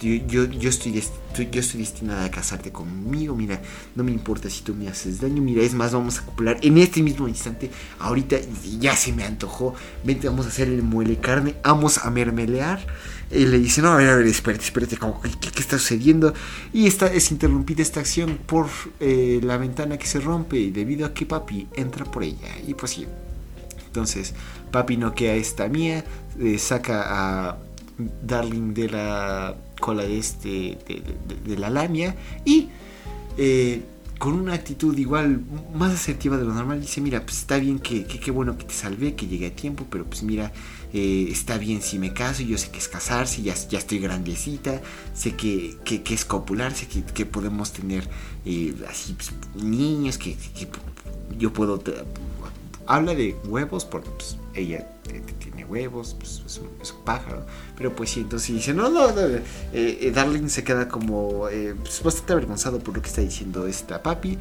yo, yo, estoy, yo estoy destinada a casarte conmigo, mira, no me importa si tú me haces daño, mira, es más, vamos a acoplar en este mismo instante, ahorita ya se me antojó, vente, vamos a hacer el muele carne, vamos a mermelear. Y le dice, no, a ver, a ver, espérate, espérate, ¿qué, está sucediendo? Y esta, es interrumpida esta acción por eh, la ventana que se rompe debido a que papi entra por ella. Y pues sí. Entonces, papi noquea a esta mía, eh, saca a Darling de la cola de, este, de, la lamia y eh, con una actitud igual más asertiva de lo normal dice, mira, pues está bien que qué bueno que te salvé, que llegué a tiempo, pero pues mira, eh, está bien si me caso, yo sé que es casarse, ya, ya estoy grandecita, sé que, que, es copular, sé que, podemos tener eh, así pues, niños, que, yo puedo... Habla de huevos porque pues, ella tiene huevos, pues, es, un, pájaro. Pero pues sí, entonces dice, no, no. Eh, Darling se queda como pues, bastante avergonzado por lo que está diciendo esta papi.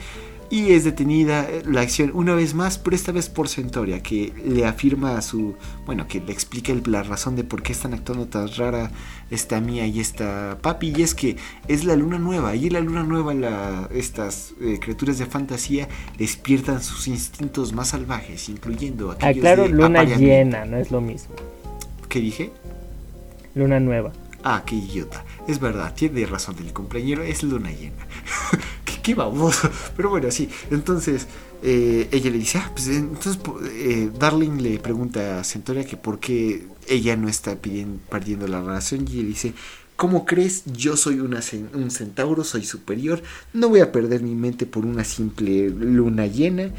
Y es detenida la acción una vez más, pero esta vez por Centoria, que le afirma a su. Bueno, que le explica la razón de por qué están actuando tan rara esta mía y esta papi. Y es que es la luna nueva. Y en la luna nueva, la, estas criaturas de fantasía despiertan sus instintos más salvajes, incluyendo aquellos ah, claro, luna llena, no es lo mismo. ¿Qué dije? Luna nueva. Ah, qué idiota. Es verdad, tiene razón el compañero, es luna llena. qué, baboso. Pero bueno, sí. Entonces, eh, ella le dice, ah, pues entonces eh, Darling le pregunta a Centoria que por qué ella no está perdiendo la relación y él dice, ¿cómo crees? Yo soy un centauro, soy superior, no voy a perder mi mente por una simple luna llena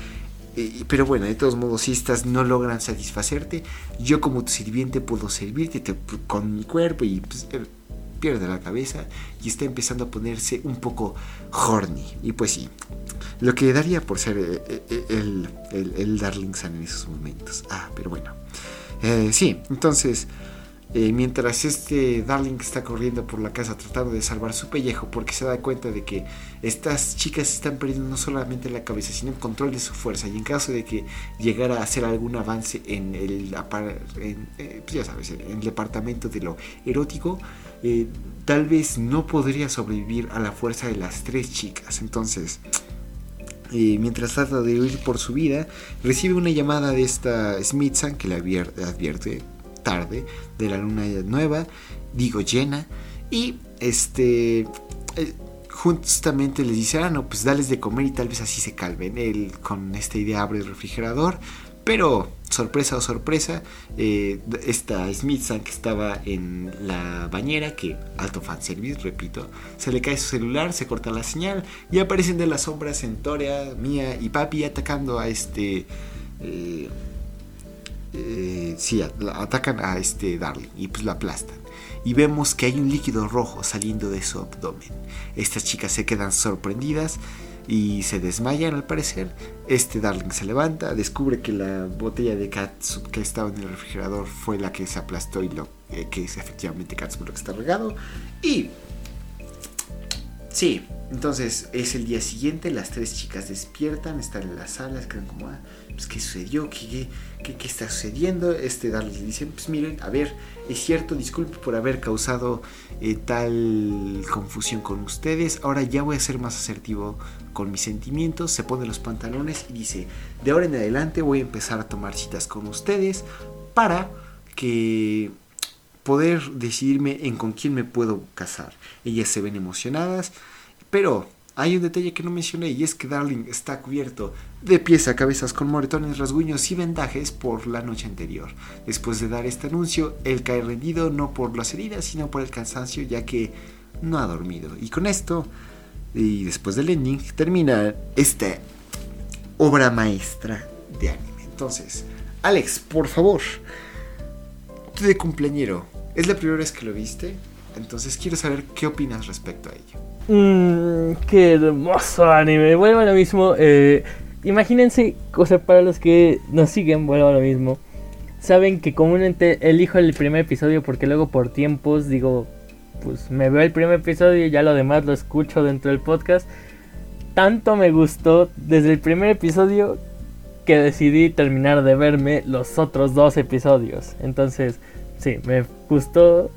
pero bueno, de todos modos, si estas no logran satisfacerte, yo como tu sirviente puedo servirte con mi cuerpo y pues, pierde la cabeza y está empezando a ponerse un poco horny. Y pues sí, lo que daría por ser eh, eh, el, el, el Darling Sun en esos momentos. Ah, pero bueno. Eh, sí, entonces eh, mientras este Darling está corriendo por la casa tratando de salvar su pellejo porque se da cuenta de que estas chicas están perdiendo no solamente la cabeza sino el control de su fuerza. Y en caso de que llegara a hacer algún avance en el, eh, pues ya sabes, en el departamento de lo erótico eh, tal vez no podría sobrevivir a la fuerza de las tres chicas. Entonces mientras trata de huir por su vida, recibe una llamada de esta Smithson que le advierte tarde de la luna nueva, digo llena, y este eh, justamente les dice, ah, no, pues dales de comer y tal vez así se calven. Él con esta idea abre el refrigerador, pero sorpresa o sorpresa, eh, esta Smithson que estaba en la bañera, que alto fanservice, repito, se le cae su celular, se corta la señal y aparecen de las sombras en Toria, Mía y Papi atacando a este... Eh, eh, sí, atacan a este Darling y pues lo aplastan. Y vemos que hay un líquido rojo saliendo de su abdomen. Estas chicas se quedan sorprendidas y se desmayan al parecer. Este Darling se levanta, descubre que la botella de catsup que estaba en el refrigerador fue la que se aplastó y lo eh, que es efectivamente catsup lo que está regado. Y sí, entonces es el día siguiente, las tres chicas despiertan, están en la sala, quedan como, ah, pues, ¿qué sucedió? ¿Qué, qué, está sucediendo? Este Darling dice, pues miren, a ver, es cierto, disculpe por haber causado eh, tal confusión con ustedes, ahora ya voy a ser más asertivo con mis sentimientos, se pone los pantalones y dice, de ahora en adelante voy a empezar a tomar citas con ustedes para que poder decidirme en con quién me puedo casar. Ellas se ven emocionadas, pero hay un detalle que no mencioné y es que Darling está cubierto de pies a cabezas con moretones, rasguños y vendajes por la noche anterior. Después de dar este anuncio, él cae rendido no por las heridas, sino por el cansancio ya que no ha dormido. Y con esto, y después del ending, termina esta obra maestra de anime. Entonces, Alex, por favor, tú de cumpleañero, ¿es la primera vez que lo viste? Entonces quiero saber qué opinas respecto a ello. Mmm, qué hermoso anime. Vuelvo a mismo. Eh, imagínense, o sea, para los que nos siguen, vuelvo a lo mismo. Saben que comúnmente elijo el primer episodio porque luego por tiempos digo, pues me veo el primer episodio y ya lo demás lo escucho dentro del podcast. Tanto me gustó desde el primer episodio que decidí terminar de verme los otros dos episodios. Entonces, sí, me gustó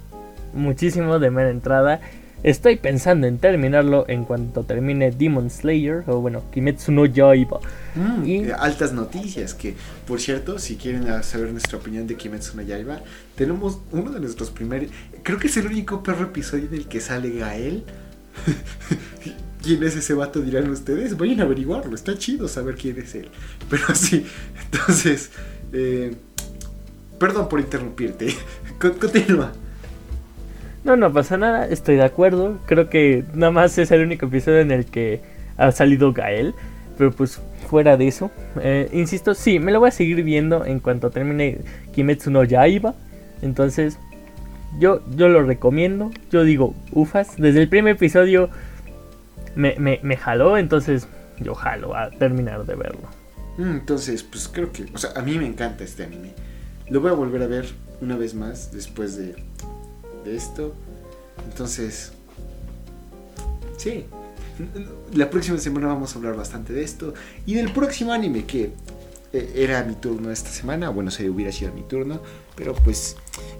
muchísimo de mera entrada. Estoy pensando en terminarlo en cuanto termine Demon Slayer o bueno, Kimetsu no Yaiba. Mm, y... Eh, altas noticias que, por cierto, si quieren saber nuestra opinión de Kimetsu no Yaiba, tenemos uno de nuestros primeros, creo que es el único perro episodio en el que sale Gael. ¿Quién es ese vato? Dirán ustedes. Vayan a averiguarlo, está chido saber quién es él. Pero sí, entonces, eh, perdón por interrumpirte. Continúa. No, no pasa nada, estoy de acuerdo. Creo que nada más es el único episodio en el que ha salido Gael. Pero pues fuera de eso, eh, insisto, sí, me lo voy a seguir viendo en cuanto termine Kimetsu no Yaiba. Entonces, yo, yo lo recomiendo. Yo digo, ufas, desde el primer episodio me, me, jaló, entonces yo jalo a terminar de verlo. Mm, entonces, pues creo que, o sea, a mí me encanta este anime. Lo voy a volver a ver una vez más después de de esto. Entonces, sí, la próxima semana vamos a hablar bastante de esto. Y del próximo anime que eh, era mi turno esta semana, bueno, se hubiera sido mi turno, pero pues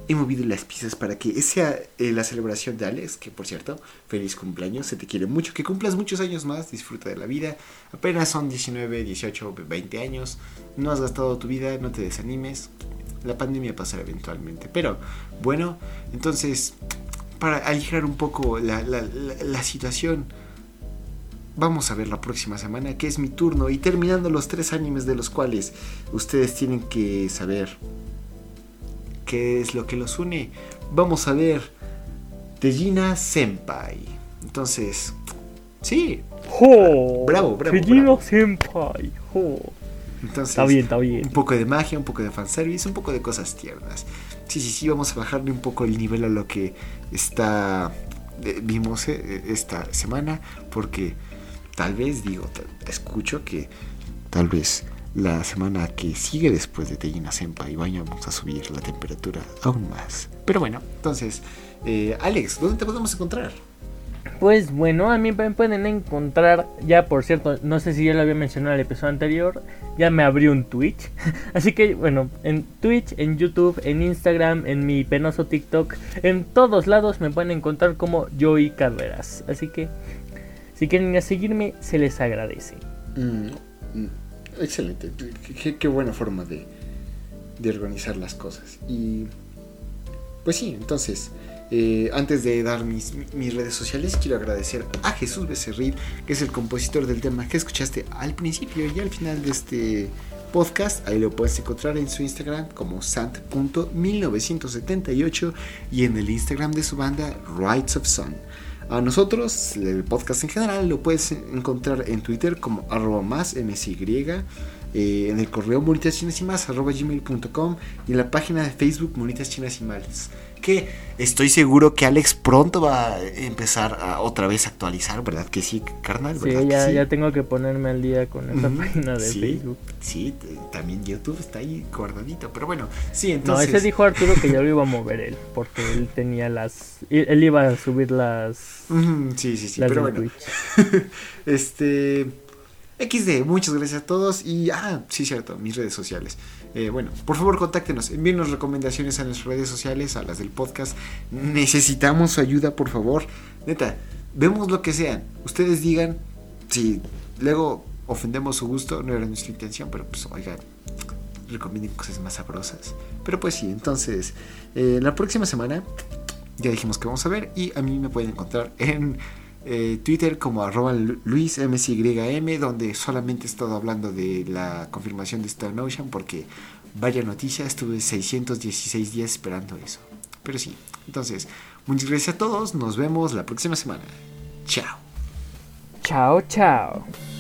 he movido las piezas para que sea eh, la celebración de Alex, que por cierto, feliz cumpleaños, se te quiere mucho, que cumplas muchos años más, disfruta de la vida, apenas son 19, 18, 20 años, no has gastado tu vida, no te desanimes, la pandemia pasará eventualmente. Pero bueno, entonces, para aligerar un poco la, situación, vamos a ver la próxima semana, que es mi turno, y terminando los tres animes de los cuales ustedes tienen que saber qué es lo que los une, vamos a ver Tejina Senpai. Entonces, sí. bravo, bravo. Tejina Senpai. Entonces, está bien, está bien. Un poco de magia, un poco de fanservice, un poco de cosas tiernas. Sí, sí, sí, vamos a bajarle un poco el nivel a lo que está eh, vimos eh, esta semana, porque tal vez, digo, escucho que tal vez la semana que sigue después de Tejina Senpai vayamos a subir la temperatura aún más. Pero bueno, entonces, eh, Alex, ¿dónde te podemos encontrar? Pues bueno, a mí me pueden encontrar, ya por cierto, no sé si ya lo había mencionado en el episodio anterior, ya me abrió un Twitch. Así que bueno, en Twitch, en YouTube, en Instagram, en mi penoso TikTok, en todos lados me pueden encontrar como Joey Carreras. Así que si quieren seguirme, se les agradece. Mm, mm, excelente, qué, buena forma de, de organizar las cosas. Y pues sí, entonces... Eh, antes de dar mis, redes sociales, quiero agradecer a Jesús Becerril, que es el compositor del tema que escuchaste al principio y al final de este podcast. Ahí lo puedes encontrar en su Instagram como sant.1978 y en el Instagram de su banda Rights of Sun. A nosotros, el podcast en general, lo puedes encontrar en Twitter como arroba más msy eh, en el correo monitas chinas y más arroba gmail.com y en la página de Facebook monitas chinas y más que estoy seguro que Alex pronto va a empezar a otra vez a actualizar, ¿verdad? Que sí, carnal, ¿verdad? Sí, ya, ya tengo que ponerme al día con esa página de Facebook. Sí, también YouTube está ahí guardadito, pero bueno, sí, entonces... No, ese dijo Arturo que ya lo iba a mover él, porque él tenía las... Él iba a subir las... sí, sí, sí, pero bueno. este... XD, muchas gracias a todos y... Ah, sí, cierto, mis redes sociales. Eh, bueno, por favor contáctenos, envíenos recomendaciones a nuestras redes sociales, a las del podcast. Necesitamos su ayuda, por favor. Neta, vemos lo que sean. Ustedes digan si luego ofendemos su gusto, no era nuestra intención, pero pues oigan, recomienden cosas más sabrosas. Pero pues sí, entonces, eh, la próxima semana ya dijimos que vamos a ver y a mí me pueden encontrar en eh, Twitter como arroba luismsym, donde solamente he estado hablando de la confirmación de Star Ocean, porque vaya noticia, estuve 616 días esperando eso. Pero sí, entonces, muchas gracias a todos, nos vemos la próxima semana. Chao. Chao, chao.